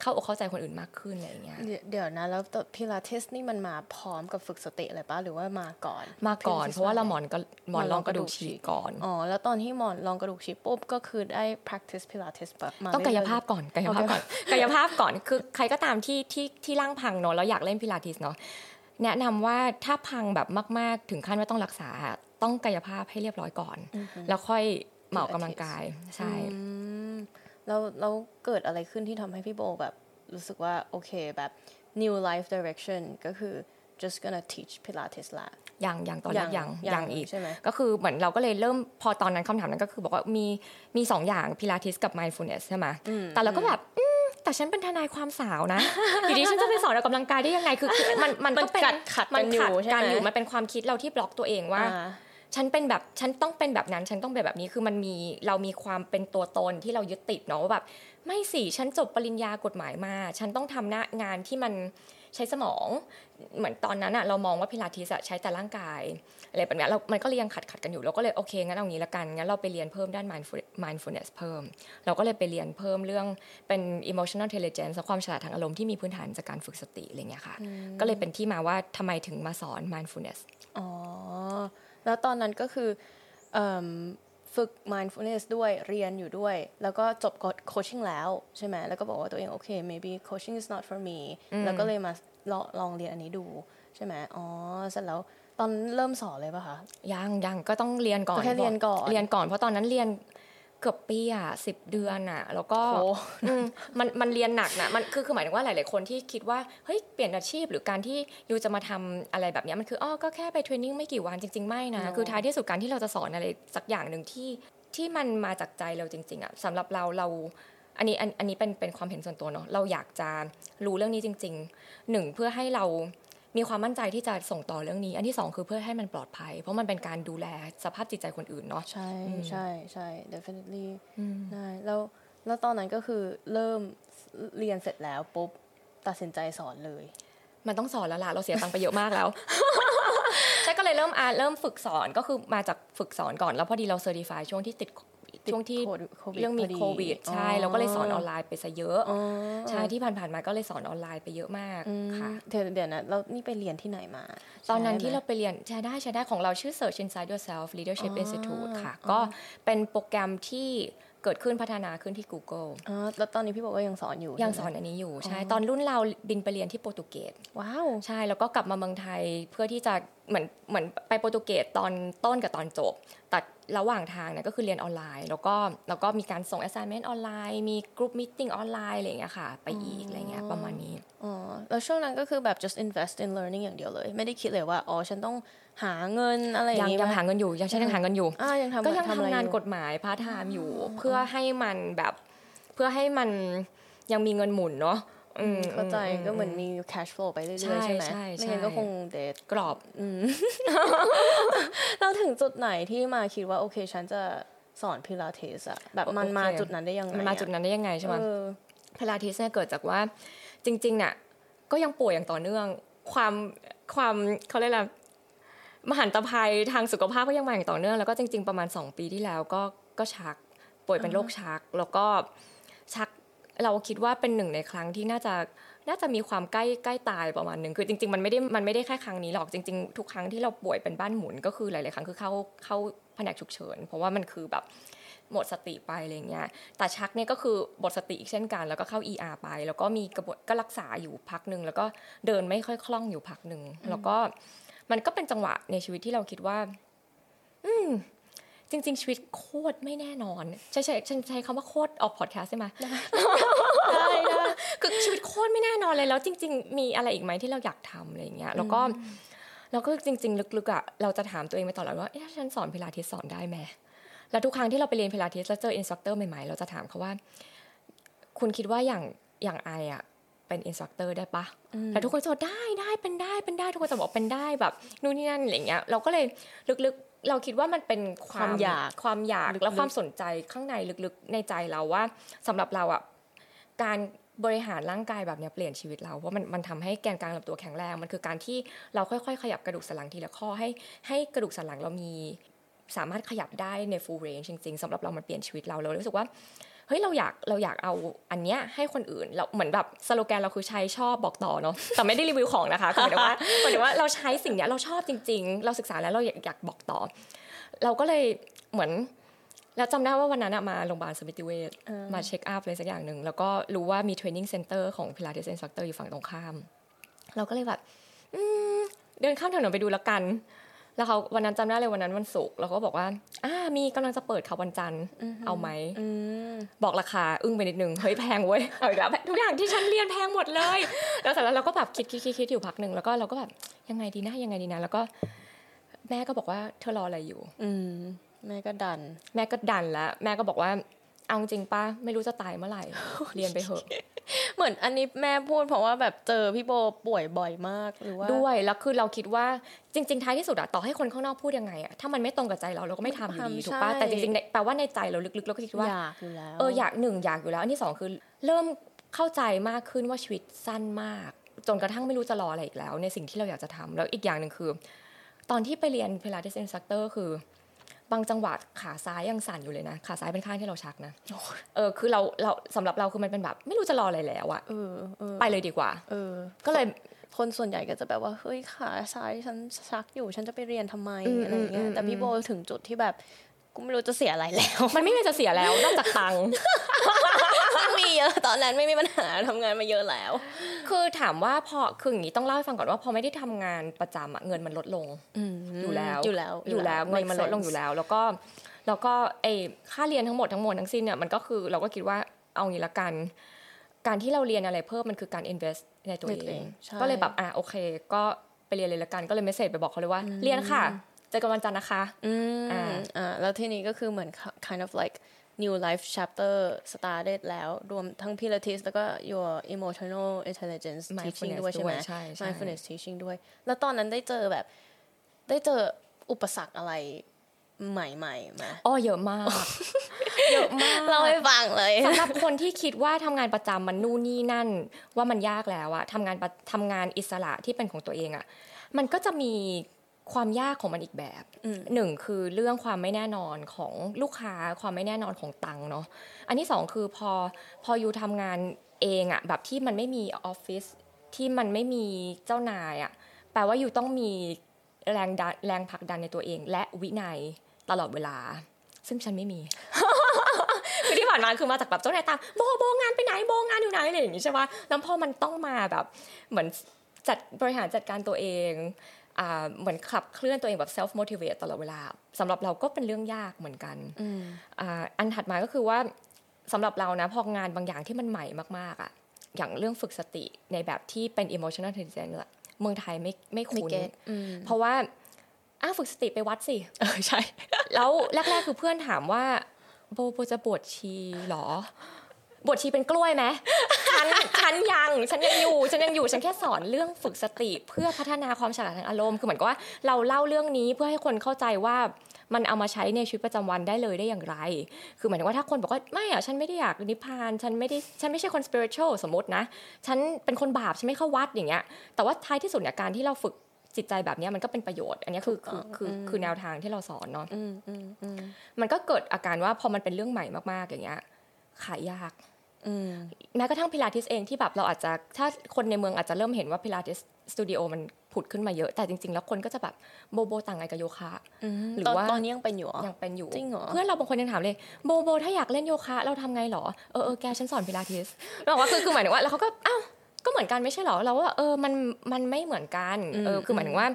เข้าอกเข้าใจคนอื่นมากขึ้นอะไรอย่างเงี้ย เดี๋ยวเดี๋ยวนะ แล้วพิลาทิสนี่มันมาพร้อมกับฝึกสติอะไรปะหรือว่ามาก่อน มาก่อน Pilates เพราะว่าเราหมมอนก็หมอนรองกระดูกฉีกก่อน อ๋อ แล้วตอนที่หมอนรองกระดูกฉีกปุ๊บก็คือได้ practice pilates แบบมาต้องกายเรื่ๆภาพก่อนกายภาพก่อนกายภาพก่อนคือใครก็ตามที่ที่ที่ร่างพังเนาะแล้วอยากเล่นพิลาทิสเนาะแนะนำว่าถ้าพังแบบมาก ๆ ถึงขั้นว่าต้องรักษาต้องกายภาพให้เรียบร้อยก่อน แล้วค่อยเหมาะกำลังกายใช่อืม แล้วแล้วเกิดอะไรขึ้นที่ทำให้พี่โบแบบรู้สึกว่า โอเคแบบ new life direction ก็คือ just gonna teach pilates ละยังยังตอนแรกยังยังอีกใช่ไหมก็คือเหมือนเราก็เลยเริ่มพอตอนนั้นคำถามนั้นก็คือบอกว่ามีมีสองอย่างพิลาทิสกับ mindfulness ใช่ไหมแต่เราก็แบบอืมแต่ฉันเป็นทนายความสาวนะอยู่ดีฉันจะไปสอนออกกำลังกายได้ยังไงคือคือมันมันมันก็เป็นขัดขัดมักันอยู่ขัดใช่ไหมกันอยู่มันเป็นความคิดเราที่บล็อกตัวเองว่าอ่า ฉันเป็นแบบฉันต้องเป็นแบบนั้น ฉันต้องเป็นแบบนี้คือมันมีเรามีความเป็นตัวตนที่เรายึดติดเนาะว่าแบบ ไม่สิฉันจบปริญญากฎหมายมา ฉันต้องทำหน้างานที่มันใช้สมองเหมือนตอนนั้นอะเรามองว่าพิลาทิสอะใช้แต่ร่างกายอะไรแบบเนี้ยเรา มันก็เลยยังขัดขัดกันอยู่เราก็เลยโอเคงั้นเอางี้ละกันงั้นเราไปเรียนเพิ่มด้าน mindful- mindfulness เพิ่ม เราก็เลยไปเรียนเพิ่มเรื่องเป็น emotional intelligence และความฉลาดทางอารมณ์ที่มีพื้นฐานจากการฝึกสติอะไรเงี้ยค่ะ ก็เลยเป็นที่มาว่าทำไมถึงมาสอน mindfulness อ๋อ แล้วตอนนั้นก็คือเอิ่มฝึก mindfulness ด้วยเรียนอยู่ด้วย แล้วก็จบโคชชิ่งแล้วใช่ไหมแล้วก็บอกว่าตัวเองโอเค maybe coaching is not for me แล้วก็เลยมาลองลองเรียนอันนี้ดูใช่ไหมอ๋อเสร็จแล้วตอนเริ่มสอนเลยป่ะคะยังยังก็ต้องเรียนก่อนก็แค่เรียนก่อนเรียนก่อนเพราะตอนนั้นเรียน เกือบปีอะสิบเดือนอะ แล้วก็โอ้อืมมันมันเรียนหนักนะมันคือคือหมายถึงว่าหลาย ๆ คนที่คิดว่าเฮ้ยเปลี่ยนอาชีพหรือการที่ยูจะมาทำอะไรแบบเนี้ยมันคืออ้อก็แค่ไปเทรนนิ่งไม่กี่วันจริง ๆ ไม่นะ คือท้ายที่สุดการที่เราจะสอนอะไรสักอย่างหนึ่งที่ที่มันมาจากใจเราจริง ๆ อะสำหรับเราเราอันนี้อันอันนี้เป็นเป็นความเห็นส่วนตัวเนาะเราอยากจะรู้เรื่องนี้จริงๆหนึ่งเพื่อให้เรา มีความมั่นใจที่จะส่งต่อเรื่องนี้ อันที่สองคือเพื่อให้มันปลอดภัย เพราะมันเป็นการดูแลสภาพจิตใจคนอื่นเนาะใช่ใช่ใช่ definitely ได้แล้วแล้วตอนนั้นก็คือเริ่มเรียนเสร็จแล้วปุ๊บตัดสินใจสอนเลย มันต้องสอนแล้วล่ะเราเสียตังค์ไปเยอะมากแล้วใช่ก็เลยเริ่มอ่าเริ่มฝึกสอนก็คือมาจากฝึกสอนก่อนแล้วพอดีเราเซอร์ติฟายช่วงที่ติด ช่วงที่โควิดเรื่องมีพอดีโควิดใช่อ๋อเราก็เลยสอนออนไลน์ไปซะเยอะอ๋อใช่ที่ผ่านๆมาก็เลยสอนออนไลน์ไปเยอะมากค่ะเดี๋ยวเดี๋ยวนะเรานี่ไปเรียนที่ไหนมา ตอนนั้นใช่ไหมที่เราไปเรียนใช้ได้ใช้ได้ของเราชื่อ Search Inside Yourself Leadership Institute ค่ะ ก็เป็นโปรแกรมที่ เกิดขึ้นพัฒนาขึ้นที่ Google อ๋อแล้วตอนนี้พี่บอกว่ายังสอนอยู่ ยังสใช่อไหนมอันนี้อยู่ใช่ตอนรุ่นเราบินไปเรียนที่โปรตุเกสว้าวใช่แล้วก็กลับมาเมืองไทยเพื่อที่จะเหมือนเหมือนไปโปรตุเกสตอนต้นกับตอนจบ แต่ระหว่างทางเนี่ยก็คือเรียนออนไลน์ แล้วก็แล้วก็มีการส่ง assignment ออนไลน์ มีกลุ่มมิ팅ออนไลน์อะไรอย่างเงี้ยค่ะ ไปอีกอะไรเงี้ยประมาณนี้อ๋อ แล้วช่วงนั้นก็คือแบบ just invest in learning อย่างเดียวเลย ไม่ได้คิดเลยว่า อ๋อ ฉันต้องหาเงินอะไรอย่ายังงงี้ยังไหมหาเงินอยู่ ยังใช่ยังหาเงินอยู่อ่ายังทำก็ยังทำอะไรทำงานอยู่กฎหมายพาร์ทไทม์อยู่ เพื่อให้มันแบบ เพื่อให้มันยังมีเงินหมุนเนาะอืมเข้าใจอืมก็เหมือนมี cash flow ไปเรื่อยใช่ๆใช่ไหมใช่ไม่งั้นใช่ก็คงแดกแกลบเราถึงจุดไหนที่มาคิดว่า โอเค ฉันจะสอนพิลาทิสอะแบบมันโอเคมาจุดนั้นได้ยังไงมันมาจุดนั้นได้ยังไงใช่ไหมเออพิลาทิสเนี่ยเกิดจากว่าจริงๆเนี่ย ก็ยังป่วยอย่างต่อเนื่อง ความความเขาเรียกอะไรมหันตภัยทางสุขภาพก็ยังมาอย่างต่อเนื่องแล้วก็จริง ๆประมาณ 2 ปีที่แล้วก็ก็ชักป่วยเป็นโรคชัก แล้วก็ชักเราคิดว่าเป็นหนึ่งในครั้งที่น่าจะน่าจะมีความใกล้ใกล้ตายประมาณหนึ่งคือจริง ๆ มันไม่ได้มันไม่ได้แค่ครั้งนี้หรอกจริง ๆ ทุกครั้งที่เราป่วยเป็นบ้านหมุนก็คือหลาย ๆ ครั้งคือเข้าเข้าแผนกฉุกเฉิน เพราะว่ามันคือแบบ หมดสติไปอะไรเงี้ยแต่ชักเนี่ยก็คือหมดสติอีกเช่นกัน แล้วก็เข้า ER ไป แล้วก็มีกระบวนก็รักษาอยู่พักหนึ่งแล้วก็เดินไม่ค่อยคล่องอยู่พักหนึ่งแล้วก็มันก็เป็นจังหวะในชีวิตที่เราคิดว่า อืมจริง ๆ ชีวิตโคตรไม่แน่นอน ใช่ใช่ฉันใช้คำว่าโคตรออกพอดแคสต์ใช่ไหมได้ได้คือชีวิตโคตรไม่แน่นอนเลยแล้วจริง ๆ มีอะไรอีกไหมที่เราอยากทำอะไรอย่างเงี้ยแล้วก็แล้วก็จริง ๆ ลึกๆอะเราจะถามตัวเองไปตลอดว่าเอ๊ะฉันสอนพิลาทิสสอนได้ไหม แล้วทุกครั้งที่เราไปเรียนพิลาทิสแล้วเจอ instructor ใหม่ๆ เราจะถามเขาว่า คุณคิดว่าอย่างอย่าง I อะเป็น instructor ได้ปะแล้วทุกคนจะบอกได้ได้เป็นได้เป็นได้ทุกคนจะบอกเป็นได้แบบนู่นนี่นั่นอะไรเงี้ย เราก็เลยลึกๆ เราคิดว่ามันเป็นความความอยากความอยากลึกๆและความสนใจข้างในลึกๆในใจเราว่าสำหรับเราอะการบริหารร่างกายแบบเนี้ยเปลี่ยนชีวิตเราเพราะมันมันทำให้แกนกลางลำตัวแข็งแรง มันคือการที่เราค่อยๆ ขยับกระดูกสันหลังทีละข้อให้ให้กระดูกสันหลังเรามี สามารถขยับได้ใน full range จริงๆสำหรับเรามันเปลี่ยนชีวิตเราเรารู้สึกว่าเฮ้ยเราอยากเราอยากเอาอันเนี้ยให้คนอื่นเราเหมือนแบบสโลแกนเราคือใช้ชอบบอกต่อเนาะแต่ไม่ได้รีวิวของนะคะคือหมายถึงว่าหมายถึงว่าเราใช้สิ่งเนี้ยเราชอบจริง ๆ เราศึกษาแล้วเราอยากอยากบอกต่อ เราก็เลยเหมือนแล้วจำได้ว่าวันนั้นอะมาโรงพยาบาลสมิติเวชมา check up อะไรสักอย่างหนึ่งแล้วก็รู้ว่ามี training center ของพิลาทิส instructor อยู่ฝั่งตรงข้าม เราก็เลยแบบอืมเดินข้ามถนนไปดูแล้วกัน แล้วเขาวันนั้นจำได้เลยวันนั้นวันศุกร์เราก็บอกว่าอ่ามีกำลังจะเปิดค่ะวันจันทร์เอาไหมอืมบอกราคาอึ้งไปนิดนึงเฮ้ยแพงเว้ยเอาอีกแล้วทุกอย่างที่ฉันเรียนแพงหมดเลย แล้วเสร็จแล้วเราก็แบบคิดคิดคิดคิดอยู่พักหนึ่งแล้วก็เราก็แบบยังไงดีนะยังไงดีนะแล้วก็ แม่ก็บอกว่าเธอรออะไรอยู่ อืมแม่ก็ดัน แม่ก็ดันแล้วแม่ก็บอกว่า เอาจริงป้าไม่รู้จะตายเมื่อไหร่ เรียนไปเถอะ เหมือนอันนี้แม่พูดเพราะว่าแบบเจอพี่โบป่วยบ่อยมากหรือว่าด้วยแล้วคือเราคิดว่าจริง ๆ ท้ายที่สุดอะต่อให้คนข้างนอกพูดยังไงอะถ้ามันไม่ตรงกับใจเราเราก็ไม่ทำอยู่ดีทำถูกปะใช่แต่จริงๆในแปลว่าในใจเราลึกๆเราก็คิดว่าอยากอยู่แล้วเอออยากหนึ่งอยากอยู่แล้ว อันที่สองคือ เริ่มเข้าใจมากขึ้นว่าชีวิตสั้นมาก จนกระทั่งไม่รู้จะรออะไรอีกแล้ว ในสิ่งที่เราอยากจะทำแล้วอีกอย่างหนึ่งคือ ตอนที่ไปเรียนพิลาทิส instructor คือ บางจังหวะขาซ้ายยังสั่นอยู่เลยนะ ขาซ้ายเป็นข้างที่เราชักนะเออคือเราเราสำหรับเราคือมันเป็นแบบ ไม่รู้จะรออะไรแล้วอะเออเออไปเลยดีกว่า เออ ก็เลยคนส่วนใหญ่ก็จะแบบว่าเฮ้ยขาซ้ายฉันชักอยู่ฉันจะไปเรียนทำไมอืมอะไรอย่างเงี้อืยมแต่พี่โบถึงจุดที่แบบกูไม่รู้จะเสียอะไรแล้ว มันไม่มีจะเสียแล้วนอกจากตังค์ไม่มีเยอะตอนนั้นไม่มีปัญหาทำงานมาเยอะแล้ว คือถามว่าพอคืออย่างนี้ต้องเล่าให้ฟังก่อนว่าพอไม่ได้ทำงานประจำอะเงินมันลดลงอยู่แล้วอยู่แล้วอยู่แล้วเงินมันลดลงอยู่แล้ว แล้วก็แล้วก็ไอ้ค่าเรียนทั้งหมดทั้งมวลทั้งสิ้นเนี่ยมันก็คือเราก็คิดว่าเอางี้ละกัน การที่เราเรียนอะไรเพิ่มมันคือการ invest ในตัวในตัวเอเองงใช่ก็เลยแบบอะโอเค ก็ไปเรียนเลยละกันก็เลยเมสเซจไปบอกเขาเลยว่า เรียนค่ะเจอกันวันจันทร์นะคะ อืมอ่าอ่าแล้วทีนี้ก็คือเหมือน kind of like new life chapter started แล้วรวมทั้ง Pilates แล้วก็ your emotional intelligence teaching Mindfulness ด้วยใช่ไหมด้วยใช่ใช่ mindfulness teaching ด้วย แล้วตอนนั้นได้เจอแบบได้เจออุปสรรคอะไรใหม่ๆไหมอ๋อเยอะมากเยอะมากเล่าให้ฟังเลยสำหรับคนที่คิดว่าทำงานประจำมันนู่นนี่นั่น ว่ามันยากแล้วอะทำงานประทำงานอิสระที่เป็นของตัวเองอะมันก็จะมี ความยากของมันอีกแบบหนึ่งคือเรื่องความไม่แน่นอนของลูกค้าความไม่แน่นอนของตังค์เนาะอันที่สองคือพอพออยู่ทำงานเองอะแบบที่มันไม่มีออฟฟิศที่มันไม่มีเจ้านายอะแปลว่าอยู่ต้องมีแรงดันแรงผลักดันในตัวเอง และวินัยตลอดเวลา ซึ่งฉันไม่มีคือที่ผ่านมาคือมาจากแบบเจ้านายตามโบโบงานไปไหนโบงานอยู่ไหนอะไรอย่างงี้ใช่ปะแล้วพอมันต้องมาแบบเหมือนจัดบริหารจัดการตัวเองอ่า เหมือนขับเคลื่อนตัวเองแบบ self motivate ตลอดเวลาสำหรับเราก็เป็นเรื่องยากเหมือนกันอ่าอันถัดมาก็คือว่าสำหรับเรานะพองานบางอย่างที่มันใหม่มากๆอะอย่างเรื่องฝึกสติในแบบที่เป็น emotional intelligence อะเมืองไทยไม่ไม่ไม่คุ้นเก็ตเพราะว่าอ้าวฝึกสติไปวัดสิเออใช่ แล้วแรก ๆ คือเพื่อนถามว่าโบโบจะบวชชีเหรอ บวชชีเป็นกล้วยไหมฉันฉันยังฉันยังอยู่ฉันยังอยู่ฉันแค่สอนเรื่องฝึกสติ เพื่อพัฒนาความฉลาดทางอารมณ์คือเหมือนกับว่าเราเล่าเรื่องนี้เพื่อให้คนเข้าใจว่ามันเอามาใช้ในชีวิตประจำวันได้เลยได้อย่างไร คือหมายถึงว่าถ้าคนบอกว่าไม่อะฉันไม่ได้อยากนิพพาน ฉันไม่ได้ ฉันไม่ใช่คน spiritual สมมตินะ ฉันเป็นคนบาป ฉันไม่เข้าวัดอย่างเงี้ย แต่ว่าท้ายที่สุดเนี่ยการที่เราฝึกจิตใจแบบเนี้ยมันก็เป็นประโยชน์ อันเนี้ยคือคือคือคือแนวทางที่เราสอนเนาะมันก็เกิดอาการว่าพอมันเป็นเรื่องใหม่มากๆอย่างเงี้ยขายยาก แม้กระทั่งพิลาทิสเองที่แบบเราอาจจะถ้าคนในเมืองอาจจะเริ่มเห็นว่าพิลาทิสสตูดิโอมันผุดขึ้นมาเยอะ แต่จริง ๆ แล้วคนก็จะแบบโบโบต่างไงกับโยคะหรือว่าตอนนี้ยังเป็นอยู่ยังเป็นอยู่จริงเหรอเพื่อนเราบางคนยังถามเลยโบโบ ถ้าอยากเล่นโยคะ เราทำไงหรอเออเออแกฉันสอนพิลาทิสบอกว่าคือคือหมายถึงว่าแล้วเขาก็อ้าวก็เหมือนกันไม่ใช่หรอเราว่าเออมันมันไม่เหมือนกันเออคือหมายถึงว่า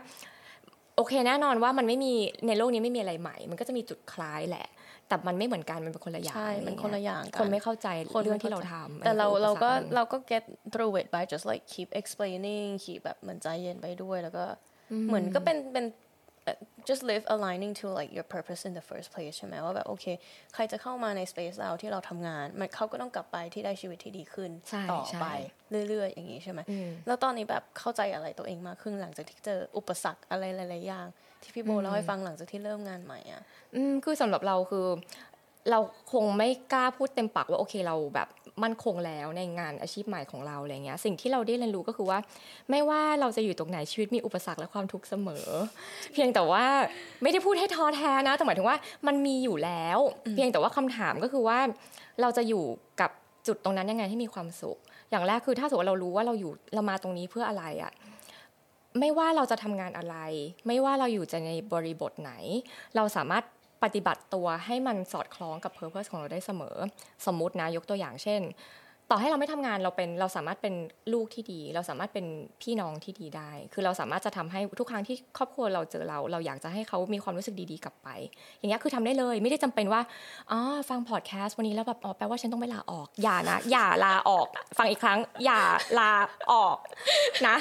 โอเคแน่นอนว่ามันไม่มีในโลกนี้ไม่มีอะไรใหม่ มันก็จะมีจุดคล้ายแหละ แต่มันไม่เหมือนกันมันเป็นคนละอย่างใช่มันคนละอย่างคนไม่เข้าใจเรื่องที่เราทำแต่เราเราก็เราก็ get through it by just like keep explaining keep แบบเหมือนใจเย็นไปด้วยแล้วก็เหมือนก็เป็นเป็น just live aligning to like your purpose in the first place ใช่ไหมว่าแบบโอเค ใครจะเข้ามาใน space เราที่เราทำงาน มันเขาก็ต้องกลับไปที่ได้ชีวิตที่ดีขึ้นต่อไปเรื่อย ๆ อย่างนี้ใช่ไหมแล้วตอนนี้แบบเข้าใจอะไรตัวเองมากขึ้นหลังจากที่เจออุปสรรคอะไรหลาย ๆ อย่าง ที่พี่โบเล่าให้ฟังหลังจากที่เริ่มงานใหม่อะอืมคือสำหรับเราคือ เราคงไม่กล้าพูดเต็มปากว่าโอเคเราแบบมั่นคงแล้วในงานอาชีพใหม่ของเราอะไรเงี้ยสิ่งที่เราได้เรียนรู้ก็คือว่า ไม่ว่าเราจะอยู่ตรงไหนชีวิตมีอุปสรรคและความทุกข์เสมอ เพียงแต่ว่าไม่ได้พูดให้ท้อแท้นะแต่หมายถึงว่ามันมีอยู่แล้ว เพียงแต่ว่าคำถามก็คือว่า เราจะอยู่กับจุดตรงนั้นยังไงให้มีความสุข อย่างแรกคือถ้าสมมติเรารู้ว่าเราอยู่เรามาตรงนี้เพื่ออะไรอะ่ะ ไม่ว่าเราจะทำงานอะไร ไม่ว่าเราอยู่จะในบริบทไหน เราสามารถปฏิบัติตัวให้มันสอดคล้องกับเพอร์เพสของเราได้เสมอ สมมตินะยกตัวอย่างเช่น ต่อให้เราไม่ทำงานเราเป็นเราสามารถเป็นลูกที่ดี เราสามารถเป็นพี่น้องที่ดีได้ คือเราสามารถจะทำให้ทุกครั้งที่ครอบครัวเราเจอเรา เราอยากจะให้เขามีความรู้สึกดีๆกลับไป อย่างเงี้ยคือทำได้เลยไม่ได้จำเป็นว่าอ๋อฟังพอดแคสต์วันนี้แล้วแบบอ๋อแปลว่าฉันต้องไปลาออกอย่านะ อย่าลาออก ฟังอีกครั้ง อย่าลาออกนะ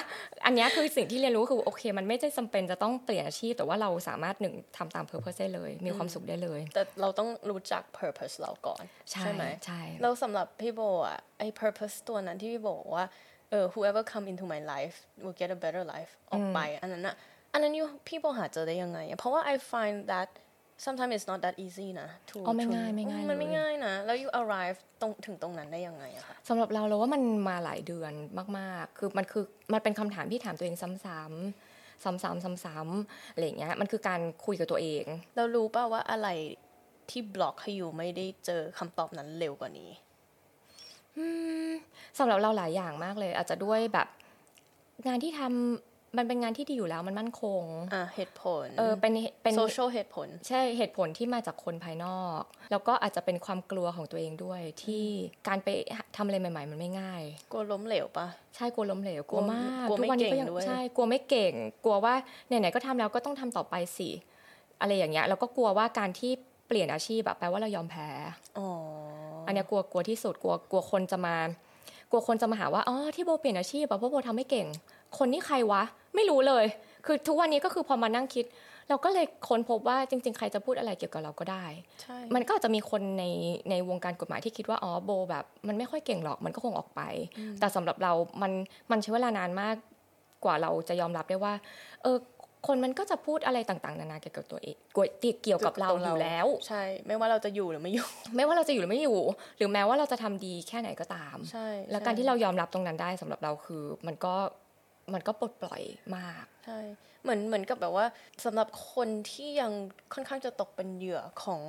อันนี้คือสิ่งที่เรียนรู้คือโอเค มันไม่ได้จำเป็นจะต้องเปลี่ยนอาชีพแต่ว่าเราสามารถหนึ่งทำตามเพอร์เพสได้เลย มีความสุขได้เลย แต่เราต้องรู้จักเพอร์เพสเราก่อนใช่ไหมใช่แล้วสำหรับพี่โบอะไอ้ purpose ตัวนั้นที่พี่บอกว่าเออ whoever come into my life will get a better life ออกไป อันนั้นอะอันนั้นยูพี่บอกหาเจอได้ยังไง เพราะว่า I find that sometimes it's not that easy นะอ๋อไม่ง่ายไม่ง่ายมันไม่ง่ายนะ แล้ว you arrive ตรงถึงตรงนั้นได้ยังไงอะคะสำหรับเราเราว่ามันมาหลายเดือนมากๆ คือมันคือมันเป็นคำถามที่ถามตัวเองซ้ำๆซ้ำๆซ้ำๆอะไรเงี้ย มันคือการคุยกับตัวเอง เรารู้ป่าว่าอะไรที่บล็อกให้อยู่ไม่ได้เจอคำตอบนั้นเร็วกว่านี้ สำหรับเราหลายอย่างมากเลย อาจจะด้วยแบบ งานที่ทำมันเป็นงานที่ดีอยู่แล้วมันมั่นคงอ่าเหตุผลเออเป็นเป็นโซเชียลเหตุผล ใช่เหตุผลที่มาจากคนภายนอก แล้วก็อาจจะเป็นความกลัวของตัวเองด้วย ที่การไปทำอะไรใหม่ ๆ มันไม่ง่าย กลัวล้มเหลวปะใช่กลัวล้มเหลวกลัวมากทุกวันนี้ก็ยังใช่กลัวไม่เก่ง กลัวว่าไหนๆก็ทำแล้วก็ต้องทำต่อไปสิอะไรอย่างเงี้ยแล้วก็กลัวว่าการที่เปลี่ยนอาชีพแบบแปลว่าเรายอมแพ้อ๋ออั นนี้กลัวกลัวที่สุดกลัวกลัวคนจะมา กลัวคนจะมาหาว่าอ๋อที่โบเปลี่ยนอาชีพแบบเพราะโบทำไม่เก่ง คนนี้ใครวะ ไม่รู้เลย คือทุกวันนี้ก็คือพอมานั่งคิด เราก็เลยค้นพบว่าจริง ๆ ใครจะพูดอะไรเกี่ยวกับเราก็ได้ใช่มันก็อาจจะมีคนในในวงการกฎหมายที่คิดว่าอ๋อโบแบบ มันไม่ค่อยเก่งหรอกมันก็คงออกไป แต่สำหรับเรา มันมันใช้เวลานานมากกว่าเราจะยอมรับได้ว่า เออ คนมันก็จะพูดอะไรต่างๆ นานาเกี่ยวกับตัวเองเกี่ยวกับเราอยู่แล้ว ใช่ ไม่ว่าเราจะอยู่หรือไม่อยู่ ไม่ว่าเราจะอยู่หรือไม่อยู่ หรือแม้ว่าเราจะทำดีแค่ไหนก็ตาม ใช่ แล้วการที่เรายอมรับตรงนั้นได้สำหรับเราคือมันก็มันก็ปลดปล่อยมาก ใช่ เหมือนเหมือนกับแบบว่าสำหรับคนที่ยังค่อนข้างจะตกเป็นเหยื่อของ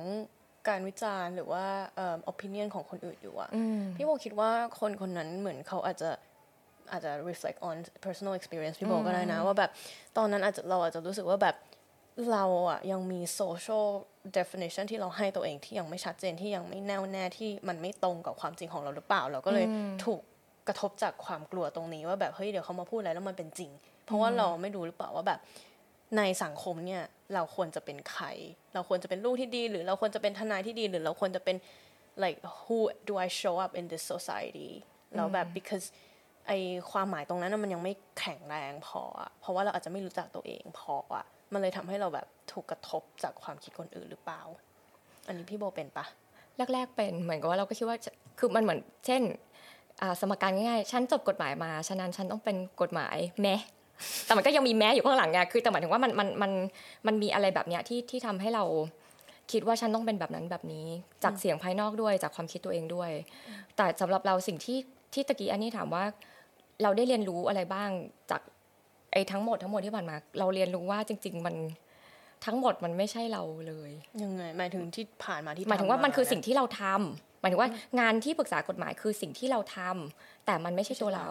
การวิจารณ์หรือว่าเอ่อ opinion ของคนอื่นอยู่อะพี่โมคิดว่าคนคนนั้นเหมือนเขาอาจจะ อาจจะ reflect on personal experience พี่บอกก็ได้นะ ว่าแบบตอนนั้นอาจจะเราอาจจะรู้สึกว่าแบบเราอะยังมี social definition ที่เราให้ตัวเองที่ยังไม่ชัดเจนที่ยังไม่แน่วแน่ที่มันไม่ตรงกับความจริงของเราหรือเปล่า เราก็เลยถูกกระทบจากความกลัวตรงนี้ว่าแบบเฮ้ยเดี๋ยวเขามาพูดอะไรแล้วมันเป็นจริง เพราะว่าเราไม่รู้หรือเปล่าว่าแบบในสังคมเนี่ยเราควรจะเป็นใคร เราควรจะเป็นลูกที่ดี หรือเราควรจะเป็นทนายที่ดี หรือเราควรจะเป็น like who do I show up in this society แล้วแบบ because ไอความหมายตรงนั้นมันยังไม่แข็งแรงพออะเพราะว่าเราอาจจะไม่รู้จักตัวเองพออะมันเลยทำให้เราแบบถูกกระทบจากความคิดคนอื่นหรือเปล่า อันนี้พี่โบเป็นปะแรกๆเป็นเหมือนกับว่าเราก็คิดว่าคือมันเหมือน เช่นสมการง่ายๆฉันจบกฎหมายมา ฉะนั้นฉันต้องเป็นกฎหมายแม้แต่มันก็ยังมีแม้อยู่ข้างหลังไงคือแต่หมายถึงว่ามันมันมันมันมีอะไรแบบเนี้ยที่ที่ทำให้เราคิดว่าฉันต้องเป็นแบบนั้นแบบนี้ จากเสียงภายนอกด้วยจากความคิดตัวเองด้วย แต่สำหรับเราสิ่งที่ที่ตะกี้อันนี้ถามว่า เราได้เรียนรู้อะไรบ้างจากไอ้ทั้งหมดทั้งหมดที่ผ่านมา เราเรียนรู้ว่าจริง ๆ มันทั้งหมดมันไม่ใช่เราเลยยังไงหมายถึงที่ผ่านมาที่หมายถึงว่ามันคือสิ่งที่เราทำหมายถึงว่างานที่ปรึกษากฎหมายคือสิ่งที่เราทำแต่มันไม่ใช่ตัวเรา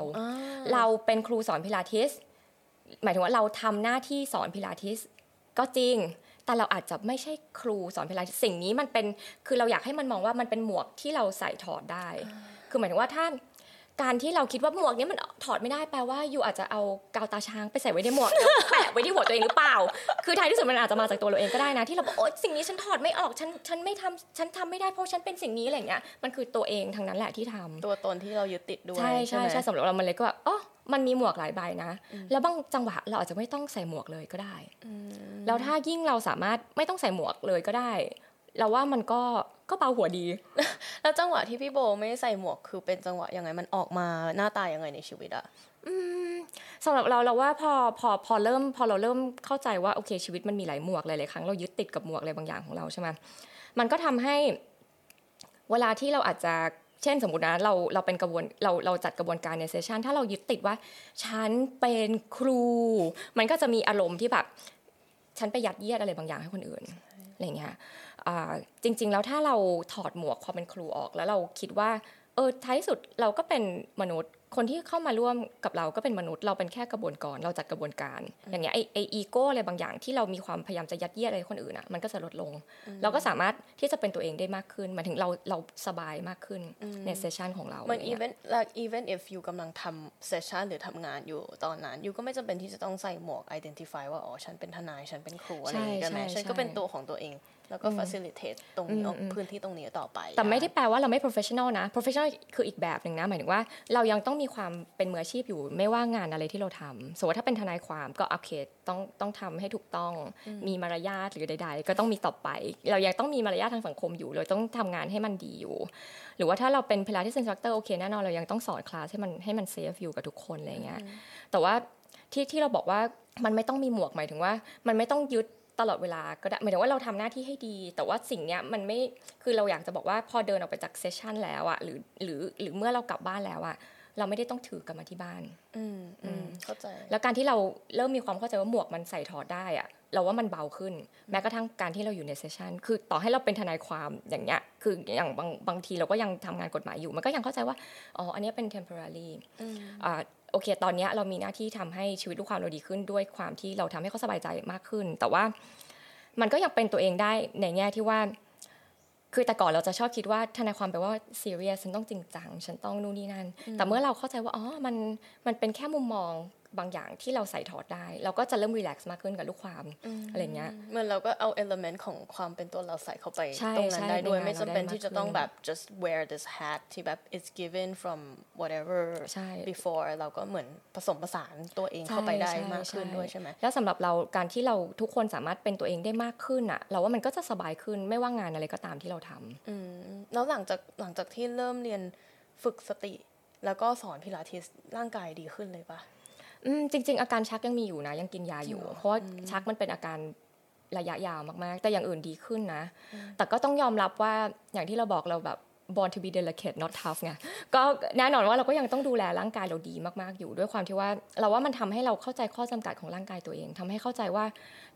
เราเป็นครูสอนพิลาทิส หมายถึงว่าเราทำหน้าที่สอนพิลาทิสก็จริง แต่เราอาจจะไม่ใช่ครูสอนพิลาทิสสิ่งนี้มันเป็นคือเราอยากให้มันมองว่ามันเป็นหมวกที่เราใส่ถอดได้ คือหมายถึงว่าถ้า การที่เราคิดว่าหมวกนี้มันถอดไม่ได้แปลว่าอยู่อาจจะเอากาวตาช้างไปใส่ไว้ในหมวกแล้วแปะไว้ที่หัวตัวเองหรือเปล่า คือท้ายที่สุดมันอาจจะมาจากตัวเราเองก็ได้นะที่เราบอกโอ๊ยสิ่งนี้ฉันถอดไม่ออกฉันฉันไม่ทำฉันทำไม่ได้เพราะฉันเป็นสิ่งนี้อะไรเงี้ยมันคือตัวเองทั้งนั้นแหละที่ทำตัวตนที่เรายึดติดด้วยใช่ใช่ใช่สำหรับเรามันเลยก็ว่าอ๋อมันมีหมวกหลายใบนะ แล้วบางจังหวะเราอาจจะไม่ต้องใส่หมวกเลยก็ได้แล้วถ้ายิ่งเราสามารถไม่ต้องใส่หมวกเลยก็ได้ เราว่ามันก็ก็เบาหัวดี แล้วจังหวะที่พี่โบไม่ใส่หมวกคือเป็นจังหวะยังไงมันออกมาหน้าตายังไงในชีวิตอะสำหรับเราเราว่าพอพอพอเริ่ม พอเราเริ่มเข้าใจว่าโอเคชีวิตมันมีหลายหมวกหลายๆครั้งเรายึดติดกับหมวกอะไรบางอย่างของเราใช่ไหมมันก็ทำให้เวลาที่เราอาจจะเช่นสมมตินะเราเราเป็นกระบวนเราเราจัดกระบวนการในเซสชันถ้าเรายึดติดว่า ฉันเป็นครู มันก็จะมีอารมณ์ที่แบบ ฉันไปยัดเยียดอะไรบางอย่างให้คนอื่นอะไรเงี้ย จริง ๆ แล้วถ้าเราถอดหมวกความเป็นครูออก แล้วเราคิดว่าเออท้ายสุดเราก็เป็นมนุษย์คนที่เข้ามาร่วมกับเราก็เป็นมนุษย์เราเป็นแค่กระบวนการเราจัดกระบวนการ อย่างเงี้ยไอ้ไอ้อะไรบางอย่างที่เรามีความพยายามจะยัดเยียดอะไรคนอื่นอะมันก็จะลดลง เราก็สามารถที่จะเป็นตัวเองได้มากขึ้นหมายถึงเราเราสบายมากขึ้นใน session ของเรามัน even like even if you กำลังทำ session หรือทำงานอยู่ตอนนั้น you ก็ไม่จำเป็นที่จะต้องใส่หมวก identify ว่าอ๋อฉันเป็นทนายฉันเป็นครูอะไรอย่างเงี้ยไหมฉันก็เป็นตัวของตัวเอง แล้วก็ facilitate ตรงนี้พื้นที่ตรงนี้ต่อไป แต่ไม่ได้แปลว่าเราไม่ professional นะ professional คืออีกแบบหนึ่งนะ หมายถึงว่าเรายังต้องมีความเป็นมืออาชีพอยู่ ไม่ว่างานอะไรที่เราทำสมมติถ้าเป็นทนายความก็โอเคต้องต้องทำให้ถูกต้องมีมารยาทหรือใด ๆ ก็ต้องมีต่อไป เรายังต้องมีมารยาททางสังคมอยู่ เราต้องทำงานให้มันดีอยู่ หรือว่าถ้าเราเป็นพิลาทิส instructor โอเคแน่นอนเรายังต้องสอนคลาสให้มันให้มัน safe อยู่กับทุกคนอะไรเงี้ยแต่ว่าที่ที่เราบอกว่ามันไม่ต้องมีหมวกหมายถึงว่า มันไม่ต้องยึด ตลอดเวลาก็ได้หมายถึงว่าเราทำหน้าที่ให้ดี แต่ว่าสิ่งเนี้ยมันไม่คือเราอยากจะบอกว่าพอเดินออกไปจากเซสชันแล้วอะหรือหรือหรือเมื่อเรากลับบ้านแล้วอะเราไม่ได้ต้องถือกลับมาที่บ้าน อืมอืมเข้าใจ แล้วการที่เราเริ่มมีความเข้าใจว่าหมวกมันใส่ถอดได้อะเราว่ามันเบาขึ้น แม้กระทั่งการที่เราอยู่ในเซสชันคือต่อให้เราเป็นทนายความอย่างเงี้ยคืออย่างบางบางทีเราก็ยังทำงานกฎหมายอยู่ มันก็ยังเข้าใจว่าอ๋ออันนี้เป็น temporary อ่า โอเค ตอนนี้เรามีหน้าที่ทำให้ชีวิตลูกความเราดีขึ้นด้วยความที่เราทำให้เขาสบายใจมากขึ้น แต่ว่ามันก็ยังเป็นตัวเองได้ในแง่ที่ว่า คือแต่ก่อนเราจะชอบคิดว่าทนายความแปลว่าซีเรียสฉันต้องจริงจังฉันต้องนู่นนี่นั่นแต่เมื่อเราเข้าใจว่าอ๋อมันมันเป็นแค่มุมมอง บางอย่างที่เราใส่ถอดได้ เราก็จะเริ่มรีแลกซ์มากขึ้นกับลูกความอะไรเงี้ยเหมือนเราก็เอาเอลเมนต์ของความเป็นตัวเราใส่เข้าไปตรงนั้นได้ด้วยไม่จำเป็นที่จะต้องแบบ just wear this hat ที่แบบ it's given from whatever before เราก็เหมือนผสมผสานตัวเองเข้าไปได้มากขึ้นด้วยใช่ไหมแล้วสำหรับเราการที่เราทุกคนสามารถเป็นตัวเองได้มากขึ้นอะเราว่ามันก็จะสบายขึ้นไม่ว่างานอะไรก็ตามที่เราทำอืมแล้วหลังจากหลังจากที่เริ่มเรียนฝึกสติแล้วก็สอนพิลาทิสร่างกายดีขึ้นเลยปะ จริง ๆ อาการชักยังมีอยู่นะ ยังกินยาอยู่ เพราะว่าชักมันเป็นอาการระยะยาวมากๆ แต่อย่างอื่นดีขึ้นนะ แต่ก็ต้องยอมรับว่าอย่างที่เราบอกเราแบบ born to be delicate not tough ไงก็แน่นอนว่าเราก็ยังต้องดูแลร่างกายเราดีมากๆอยู่ด้วยความที่ว่า เราว่ามันทำให้เราเข้าใจข้อจำกัดของร่างกายตัวเองทำให้เข้าใจว่า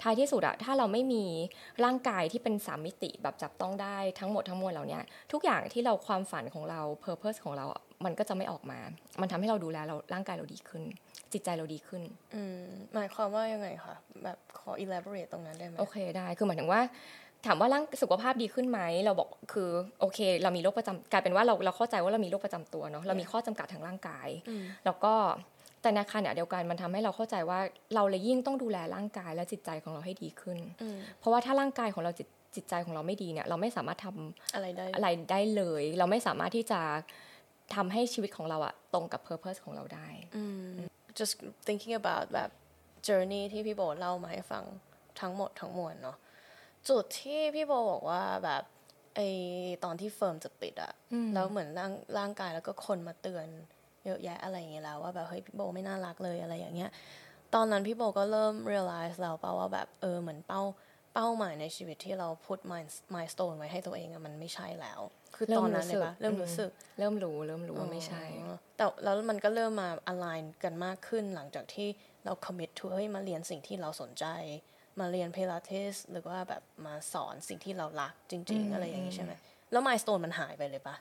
ท้ายที่สุดอะถ้าเราไม่มีร่างกายที่เป็นสามมิติแบบจับต้องได้ทั้งหมดทั้งมวลเหล่านี้ทุกอย่างที่เราความฝันของเรา purpose ของเรา มันก็จะไม่ออกมา มันทำให้เราดูแลเราร่างกายเราดีขึ้น จิตใจเราดีขึ้นอืมหมายความว่ายังไงคะแบบขอ elaborate ตรงนั้นได้ไหมโอเคได้คือหมายถึงว่าถามว่าร่างสุขภาพดีขึ้นไหมเราบอกคือโอเค เรามีโรคประจำกลายเป็นว่าเราเราเข้าใจว่าเรามีโรคประจำตัวเนาะเรามีข้อจำกัดทางร่างกาย แล้วก็แต่ในขณะเดียวกันมันทำให้เราเข้าใจว่าเราเลยยิ่งต้องดูแลร่างกายและจิตใจของเราให้ดีขึ้น เพราะว่าถ้าร่างกายของเราจิตจิตใจของเราไม่ดีเนี่ย เราไม่สามารถทำอะไรได้อะไรได้เลย เราไม่สามารถที่จะทำให้ชีวิตของเราอะตรงกับ purpose ของเราได้ just thinking about แบบ journey ที่พี่โบเล่ามาให้ฟังทั้งหมดทั้งมวลเนาะจุดที่พี่โบบอกว่าแบบไอตอนที่เฟิร์มจะปิดอะแล้วเหมือนร่างร่างกายแล้วก็คนมาเตือนเยอะแยะอะไรอย่างเงี้ยแล้วว่าแบบเฮ้ยพี่โบไม่น่ารักเลยอะไรอย่างเงี้ย ตอนนั้นพี่โบก็เริ่ม realize แล้วเปล่าว่าแบบเออเหมือนเป้าเป้าหมายในชีวิตที่เราพูด milestone ไว้ให้ตัวเองอะมันไม่ใช่แล้ว คือตอนนั้นเลยปะเริ่มรู้สึก เริ่มรู้เริ่มรู้ว่าไม่ใช่ แต่แล้วมันก็เริ่มมา align กันมากขึ้นหลังจากที่เรา commit to เฮ้ยมาเรียนสิ่งที่เราสนใจ มาเรียนเพลาทิสหรือว่าแบบมาสอนสิ่งที่เรารักจริง ๆ อะไรอย่างนี้ใช่ไหมแล้วมายสเตนมันหายไปเลยปะ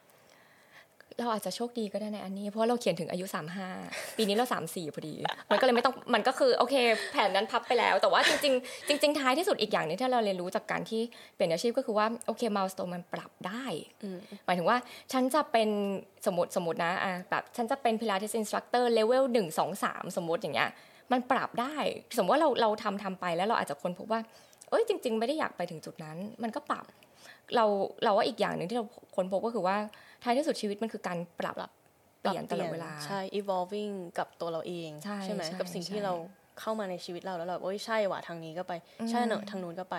เราอาจจะโชคดีก็ได้ในอันนี้ เพราะว่าเราเขียนถึงอายุ 35 ปีนี้เรา 34 พอดี มันก็เลยไม่ต้องมันก็คือโอเค แผนนั้นพับไปแล้ว แต่ว่าจริงๆจริงๆท้ายที่สุดอีกอย่างหนึงที่เราเรียนรู้จากการที่เปลี่ยนอาชีพก็คือว่าโอเคมาสโตนมันปรับได้หมายถึงว่าฉันจะเป็นสมมติสมมตินะอะแบบฉันจะเป็นพิลาทิส instructor level หนึ่งสองสามสมมติอย่างเงี้ยมันปรับได้ สมมติว่าเราเราทำทำไปแล้วเราอาจจะค้นพบว่าเอ้ยจริง ๆ ไม่ได้อยากไปถึงจุดนั้น มันก็ปรับเราเราว่าอีกอย่างหนึ่งที่เราค้นพบก็คือว่า ท้ายที่สุดชีวิตมันคือการปรับเปลี่ยนตลอดเวลาใช่ evolving กับตัวเราเองใช่ไหมใช่กับสิ่งที่ใช่เราเข้ามาในชีวิตเราแล้วเราโอ้ยใช่ว่ะทางนี้ก็ไปใช่เนอะทางนู้นก็ไป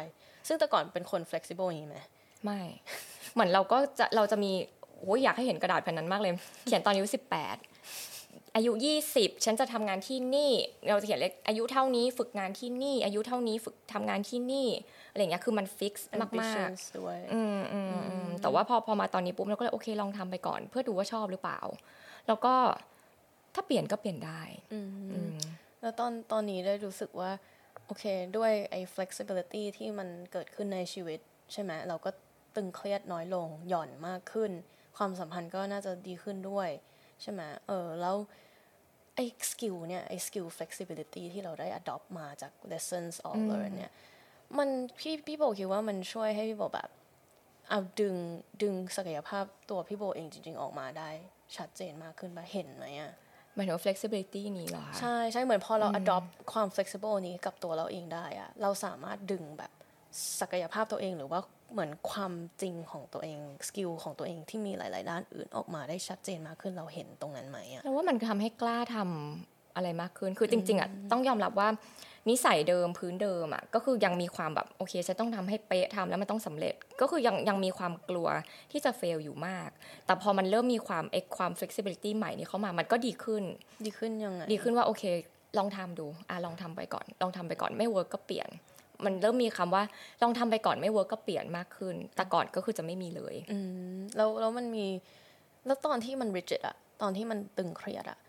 ซึ่งแต่ก่อนเป็นคน flexible อย่างนี้ไหมไม่ เหมือนเราก็จะเราจะมีโอ้ยอยากให้เห็นกระดาษแผ่นนั้นมากเลย เขียนตอนอายุสิบแปด อายุยี่สิบฉันจะทำงานที่นี่ เราจะเขียนเลขอายุเท่านี้ฝึกงานที่นี่ อายุเท่านี้ฝึกทำงานที่นี่อะไรอย่างเงี้ยคือมันฟิกซ์มาก ambitions ด้วยๆอืมอืมอืมแต่ว่าพอพอมาตอนนี้ปุ๊บเราก็เลยโอเคลองทำไปก่อน เพื่อดูว่าชอบหรือเปล่า แล้วก็ถ้าเปลี่ยนก็เปลี่ยนได้อืมแล้วตอนตอนนี้ได้รู้สึกว่า โอเคด้วยไอ้ flexibility ที่มันเกิดขึ้นในชีวิต ใช่ไหมเราก็ตึงเครียดน้อยลงหย่อนมากขึ้น ความสัมพันธ์ก็น่าจะดีขึ้นด้วย ใช่ไหมเออแล้ว ไอ้ skill เนี่ยไอ้ skill flexibility ที่เราได้ adopt มาจาก lessons of learn เนี่ยมันพี่พี่โบคิดว่ามันช่วยให้พี่โบแบบเอาดึงดึงศักยภาพตัวพี่โบเองจริง ๆ ออกมาได้ชัดเจนมากขึ้นปะเห็นไหมอะหมายถึงว่า flexibility นี้เหรอคะใช่ใช่เหมือนพอเรา adopt ความ flexible นี้กับตัวเราเองได้อะเราสามารถดึงแบบศักยภาพตัวเองหรือว่า เหมือนความจริงของตัวเองสกิลของตัวเองที่มีหลาย ๆ ด้านอื่นออกมาได้ชัดเจนมากขึ้นเราเห็นตรงนั้นไหมอะแล้วว่ามันทำให้กล้าทำอะไรมากขึ้น คือจริง ๆอะต้องยอมรับว่านิสัยเดิมพื้นเดิมอะก็คือยังมีความแบบโอเคฉันต้องทำให้เป๊ะทำแล้วมันต้องสำเร็จ ก็คือยังยังมีความกลัวที่จะ fail อยู่มาก แต่พอมันเริ่มมีความเอ็กความ flexibility ใหม่นี้เข้ามามันก็ดีขึ้น ดีขึ้นยังไงดีขึ้นว่าโอเคลองทำดูอะลองทำไปก่อน ลองทำไปก่อนไม่ work ก็เปลี่ยน มันเริ่มมีคำว่าลองทำไปก่อนไม่ work ก็เปลี่ยนมากขึ้น แต่ก่อนก็คือจะไม่มีเลยอืมแล้วแล้วมันมีแล้วตอนที่มัน rigid อะตอนที่มันตึงเครียดอะ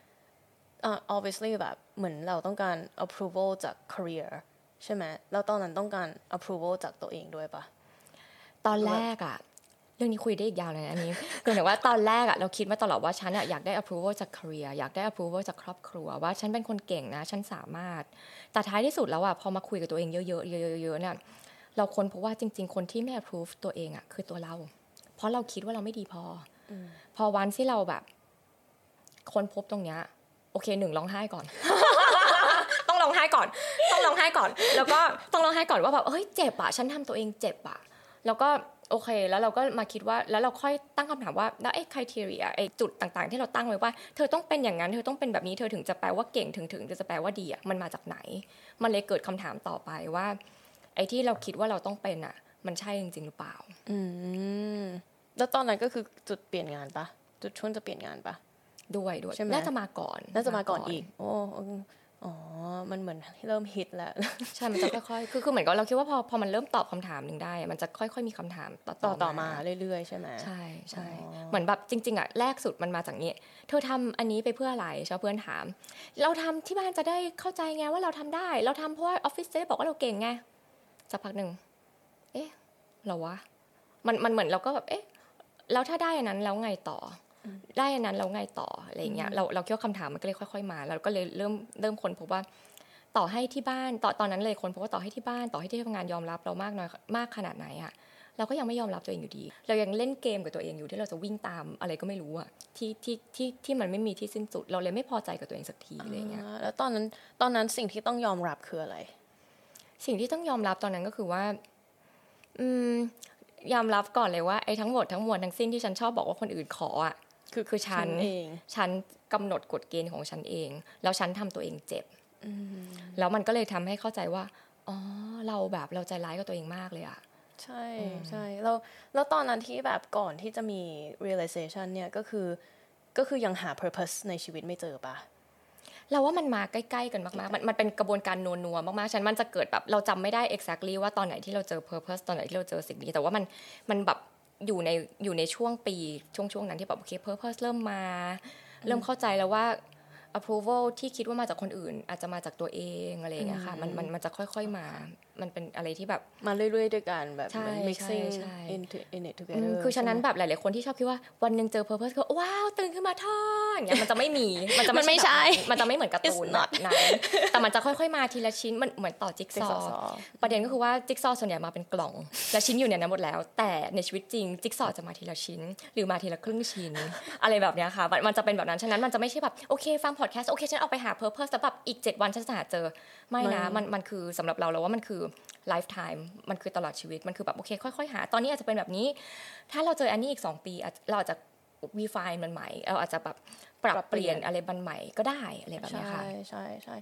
อ่า obviously แบบเหมือนเราต้องการ approval จาก career ใช่ไหมแล้วตอนนั้นต้องการ approval จากตัวเองด้วยปะตอนแรกอะ เรื่องนี้คุยได้อีกยาวเลยนะอันนี้คือหมายว่าตอนแรกอะเราคิดมาตลอดว่าฉันอะอยากได้ approval จาก career อยากได้ approval จากครอบครัว ว่าฉันเป็นคนเก่งนะ ฉันสามารถ แต่ท้ายที่สุดแล้วอะพอมาคุยกับตัวเองเยอะๆเยอะๆเยอะๆเนี่ยเราค้นพบว่าจริง ๆ คนที่ไม่ approve ตัวเองอะคือตัวเรา เพราะเราคิดว่าเราไม่ดีพออพอวันที่เราแบบค้นพบตรงเนี้ยโอเคหนึ่งร้องไห้ก่อนต้องร้องไห้ก่อน ต้องร้องไห้ก่อน แล้วก็ต้องร้องไห้ก่อนว่าแบบเฮ้ยเจ็บอะฉันทำตัวเองเจ็บอะแล้วก็ โอเค แล้วเราก็มาคิดว่าแล้วเราค่อยตั้งคำถามว่าแล้วไอ้ criteria ไอ้จุดต่างๆ ที่เราตั้งไว้ว่า เธอต้องเป็นอย่างนั้นเธอต้องเป็นแบบนี้เธอถึงจะแปลว่าเก่งถึงถึงจะแปลว่าดีอะมันมาจากไหน มันเลยเกิดคำถามต่อไปว่า ไอ้ที่เราคิดว่าเราต้องเป็นอะมันใช่จริง ๆ หรือเปล่า อืมแล้วตอนนั้นก็คือจุดเปลี่ยนงานปะจุดช่วงจะเปลี่ยนงานปะด้วยด้วยใช่ไหมน่าจะมาก่อน น่าจะมาก่อนอีก โอ้ อืมอ๋อ มันเหมือนเริ่มฮิตแล้ว ใช่ มันจะค่อยๆ คือคือเหมือนกับเราคิดว่าพอพอมันเริ่มตอบคำถามหนึ่งได้อะมันจะค่อยๆ มีคำถามต่อต่อต่อมาเรื่อยๆ ใช่ไหมใช่ใช่อ๋อเหมือนแบบจริง ๆอะแรกสุดมันมาจากนี้ เธอทำอันนี้ไปเพื่ออะไรชาวเพื่อนถาม เราทำที่บ้านจะได้เข้าใจไงว่าเราทำได้ เราทำเพราะว่าออฟฟิศจะได้บอกว่าเราเก่งไงสักพักหนึ่ง เอ๊ะเหรอวะ มันมันเหมือนเราก็แบบ เอ๊ะ แล้วถ้าได้อันนั้นแล้วไงต่ออ ได้อันนั้นแล้วไงต่ออะไรอย่างเงี้ยเราเราคิดว่าคำถามมันก็เลยค่อย ๆ มาเราก็เลยเริ่มเริ่มคนพบว่าต่อให้ที่บ้านตอนตอนนั้นเลยคนพบว่าต่อให้ที่บ้านต่อให้ที่ทำงานยอมรับเรามากน้อยมากขนาดไหนอะเราก็ยังไม่ยอมรับตัวเองอยู่ดี เรายังเล่นเกมกับตัวเองอยู่ที่เราจะวิ่งตามอะไรก็ไม่รู้อะที่ที่ที่ที่มันไม่มีที่สิ้นสุด เราเลยไม่พอใจกับตัวเองสักทีอะไรเงี้ยอ่าแล้วตอนนั้นตอนนั้นสิ่งที่ต้องยอมรับคืออะไร สิ่งที่ต้องยอมรับตอนนั้นก็คือว่า อืมยอมรับก่อนเลยว่าไอ้ทั้งหมดทั้งมวลทั้งสิ้นที่ฉันชอบบอกว่าคนอื่นขออะ คือคือฉันฉันเองฉันกำหนดกฎเกณฑ์ของฉันเอง แล้วฉันทำตัวเองเจ็บแล้วมันก็เลยทำให้เข้าใจว่าอ๋อเราแบบเราใจร้ายกับตัวเองมากเลยอะใช่ใช่แล้วแล้วตอนนั้นที่แบบก่อนที่จะมี realization เนี่ยก็คือก็คือยังหา purpose ในชีวิตไม่เจอปะเราว่ามันมาใกล้ๆกันมากๆ มันมันเป็นกระบวนการนัวๆมากๆ ฉันมันจะเกิดแบบเราจำไม่ได้ exactly ว่าตอนไหนที่เราเจอ purpose ตอนไหนที่เราเจอสิ่งนี้ แต่ว่ามันมันแบบ อยู่ในอยู่ในช่วงปีช่วงช่วงนั้นที่แบบโอเค purpose เริ่มมา เริ่มเข้าใจแล้วว่า approval ที่คิดว่ามาจากคนอื่น อาจจะมาจากตัวเองอะไรอย่างเงี้ยค่ะมันมันมันจะค่อย ๆมา มันเป็นอะไรที่แบบมาเรื่อยๆ ด้วยกันแบบใช่ mixing ใช่ into in it อื together มคือฉะนั้นแบบหลายๆคนที่ชอบคิดว่าวันหนึ่งเจอ purpose ก็ว้าวตื่นขึ้นมาท่ออย่างเงี้ยมันจะไม่มีมันจะมันไม่ใช่แบบมันจะไม่เหมือนการ์ตูน It's แบ not บนั้นแต่มันจะค่อยๆมาทีละชิ้นมันเหมือนต่อจิ๊กซอ Jigsaw ว์ประเด็นก็คือว่าจิ๊กซอว์ส่วนใหญ่มาเป็นกล่อง และชิ้นอยู่ในนั้นหมดแล้ว แต่ในชีวิตจริงจิ๊กซอว์จะมาทีละชิ้น หรือมาทีละครึ่งชิ้น อะไรแบบเนี้ยค่ะมันมันจะเป็นแบบนั้นฉะนั้นมันจะไม่ใช่แบบโอเคฟังพอดแคสต์โอเคฉันออกไปหา purpose แล้วแบบอีก 7 วันฉันจะหาเจอไม่นะไม่มันมันคือสำหรับเราเราว่ามันคือ lifetime มันคือตลอดชีวิตมันคือแบบโอเค ค่อยๆ หา ตอนนี้อาจจะเป็นแบบนี้ ถ้าเราเจออันนี้อีก 2 ปี เราอาจจะ refine มันใหม่เราอาจจะแบบปรับปรบเปลี่ยนอะไรบันใหม่ก็ได้อะไรแบบนี้ค่ะ ใช่ใช่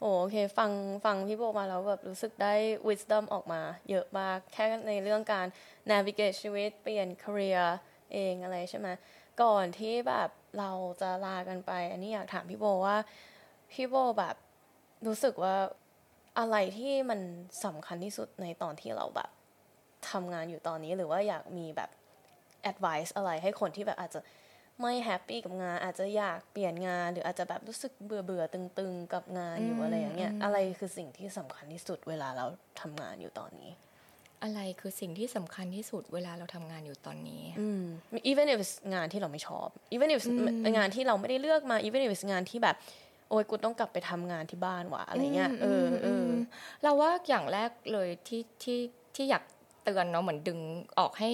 โอ้โอเค ฟังฟังพี่โบมาแล้วแบบรู้สึกได้ wisdom ออกมา เยอะมาก แค่ในเรื่องการ navigate ชีวิต เปลี่ยน career เองอะไรใช่ไหมก่อนที่แบบเราจะลากันไป อันนี้อยากถามพี่โบว่า พี่โบแบบรู้สึกว่า อะไรที่มันสำคัญที่สุดในตอนที่เราแบบทำงานอยู่ตอนนี้หรือว่าอยากมีแบบ advice อะไรให้คนที่แบบอาจจะไม่แฮปปี้กับงานอาจจะอยากเปลี่ยนงาน หรืออาจจะแบบรู้สึกเบื่อเบื่อๆตึงๆ กับงานอยู่อะไรอย่างเงี้ยอะไรคือสิ่งที่สำคัญที่สุดเวลาเราทำงานอยู่ตอนนี้ อะไรคือสิ่งที่สำคัญที่สุดเวลาเราทำงานอยู่ตอนนี้อืม even if it's งานที่เราไม่ชอบ even if it's งานที่เราไม่ได้เลือกมา even if it's งานที่แบบโอ้ยกูต้องกลับไปทำงานที่บ้านว่ะอะไรเงี้ยเออเออเราว่าอย่างแรกเลยที่ที่ที่อยากเตือนเนาะเหมือนดึงออกให้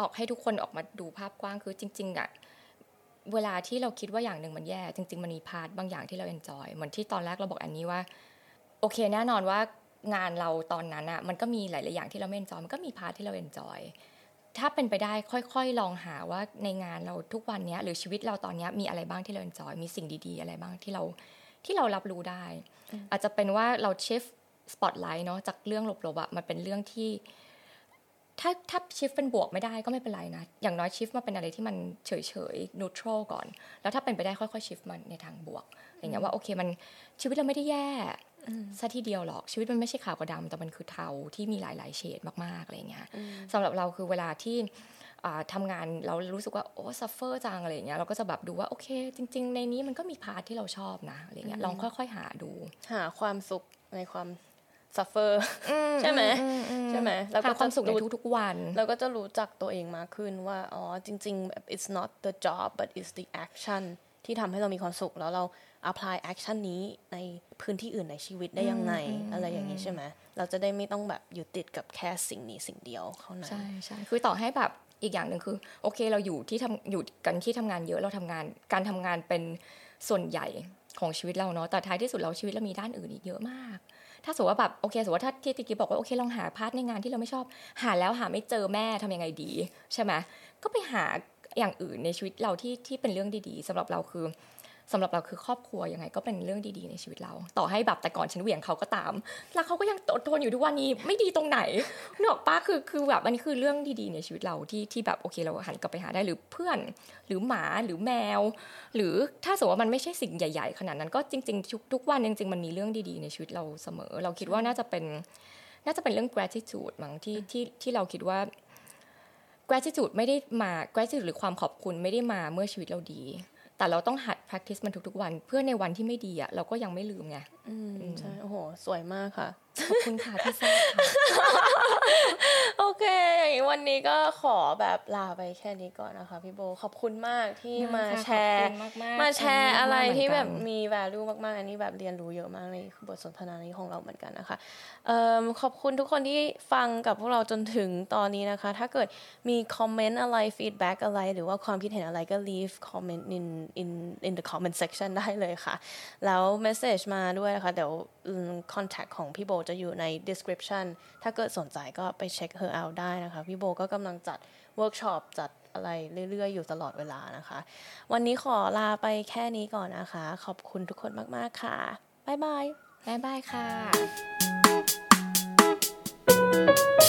ออกให้ทุกคนออกมาดูภาพกว้างคือจริงๆอะเวลาที่เราคิดว่าอย่างหนึ่งมันแย่จริง ๆ มันมี part บางอย่างที่เรา enjoy เหมือนที่ตอนแรกเราบอกอันนี้ว่า โอเคแน่นอนว่างานเราตอนนั้นอะมันก็มีหลายๆอย่างที่เราไม่ enjoy มันก็มี part ที่เรา enjoy ถ้าเป็นไปได้ค่อยๆ ลองหาว่าในงานเราทุกวันเนี้ยหรือชีวิตเราตอนเนี้ยมีอะไรบ้างที่เรา enjoy มีสิ่งดีๆ อะไรบ้างที่เรา ที่เรารับรู้ได้ อาจจะเป็นว่าเรา shift spotlight เนาะจากเรื่องลบๆอะมันเป็นเรื่องที่ ถ้าถ้า shift เป็นบวกไม่ได้ก็ไม่เป็นไรนะ อย่างน้อย shift มาเป็นอะไรที่มันเฉยๆ neutral ก่อน แล้วถ้าเป็นไปได้ค่อยๆ shift มันในทางบวกอย่างเงี้ยว่าโอเคมันชีวิตเราไม่ได้แย่ซะทีเดียวหรอกชีวิตมันไม่ใช่ขาวกับดำแต่มันคือเทาที่มีหลายๆเฉดมากๆอะไรเงี้ยสำหรับเราคือเวลาที่อ่า ทำงานเรารู้สึกว่าโอ้ suffer จังอะไรเงี้ยเราก็จะแบบดูว่าโอเค จริง ๆ ในนี้มันก็มีพาร์ทที่เราชอบนะอะไรเงี้ยลองค่อย ๆ หาดู หาความสุขในความ suffer ใช่ไหมใช่ไหมแล้วหาก็ความสุขในรู้ทุกๆวัน เราก็จะรู้จักตัวเองมากขึ้นว่าอ๋อจริงๆแบบ it's not the job but it's the action ที่ทำให้เรามีความสุขแล้วเรา apply action นี้ในพื้นที่อื่นในชีวิตได้ยังไง อะไรอย่างนี้ใช่ไหมเราจะได้ไม่ต้องแบบอยู่ติดกับแค่สิ่งนี้สิ่งเดียวเท่านั้นใช่ใช่คือต่อให้แบบ อีกอย่างหนึ่งคือโอเคเราอยู่ที่ทำอยู่กันที่ทำงานเยอะเราทำงานการทำงานเป็นส่วนใหญ่ของชีวิตเราเนาะแต่ท้ายที่สุดเราชีวิตเรามีด้านอื่นอีกเยอะมาก ถ้าสมมติว่าแบบโอเคสมมติว่าถ้าที่ติกิบอกว่าโอเคลองหา part ในงานที่เราไม่ชอบ หาแล้วหาไม่เจอแม่ทำยังไงดี ใช่ไหมก็ไปหาอย่างอื่นในชีวิตเราที่ที่เป็นเรื่องดีๆสำหรับเราคือ สำหรับเราคือครอบครัวยังไงก็เป็นเรื่องดีๆในชีวิตเรา ต่อให้แบบแต่ก่อนฉันเหวี่ยงเขาก็ตาม แล้วเขาก็ยังอดทนอยู่ทุกวันนี้ไม่ดีตรงไหนนอกปะคือคือแบบอันนี้คือเรื่องดีๆในชีวิตเราที่ที่แบบโอเคเราหันกลับไปหาได้หรือเพื่อน หรือหมาหรือแมว หรือถ้าสมมติว่ามันไม่ใช่สิ่งใหญ่ ๆ ขนาดนั้นก็จริงๆทุกทุกวันจริงๆมันมีเรื่องดีๆในชีวิตเราเสมอ เราคิดว่าน่าจะเป็นน่าจะเป็นเรื่อง gratitude มั้งที่ที่ที่เราคิดว่า gratitude ไม่ได้มา gratitude หรือความขอบคุณไม่ได้มาเมื่อชีวิตเราดี แต่เราต้องหั practice มันทุกๆวัน เพื่อในวันที่ไม่ดีอะเราก็ยังไม่ลืมไงอืมใช่โอ้โห สวยมากค่ะขอบคุณค่ะพี่แซ่บค่ะโอเคอย่างนี้วันนี้ก็ขอแบบลาไปแค่นี้ก่อนนะคะพี่โบขอบคุณมากที่มาแชร์ขอบคุณมากๆมาแชร์อะไรที่แบบเหมือนกันมี value มากๆ อันนี้แบบเรียนรู้เยอะมากในบทสนทนานี้ของเราเหมือนกันนะคะเอิ่มขอบคุณทุกคนที่ฟังกับพวกเราจนถึงตอนนี้นะคะ ถ้าเกิดมีคอมเมนต์อะไร feedback อะไร หรือว่าความคิดเห็นอะไรก็ leave comment in in in the comment section ได้เลยค่ะ แล้ว message มาด้วยนะคะเดี๋ยวอืม contact ของพี่โบจะอยู่ใน description ถ้าเกิดสนใจก็ไปเช็ค her out ได้นะคะ พี่โบก็กำลังจัด workshop จัดอะไรเรื่อยๆ อยู่ตลอดเวลานะคะ วันนี้ขอลาไปแค่นี้ก่อนนะคะ ขอบคุณทุกคนมากๆค่ะ บ๊ายบาย บ๊ายบายค่ะ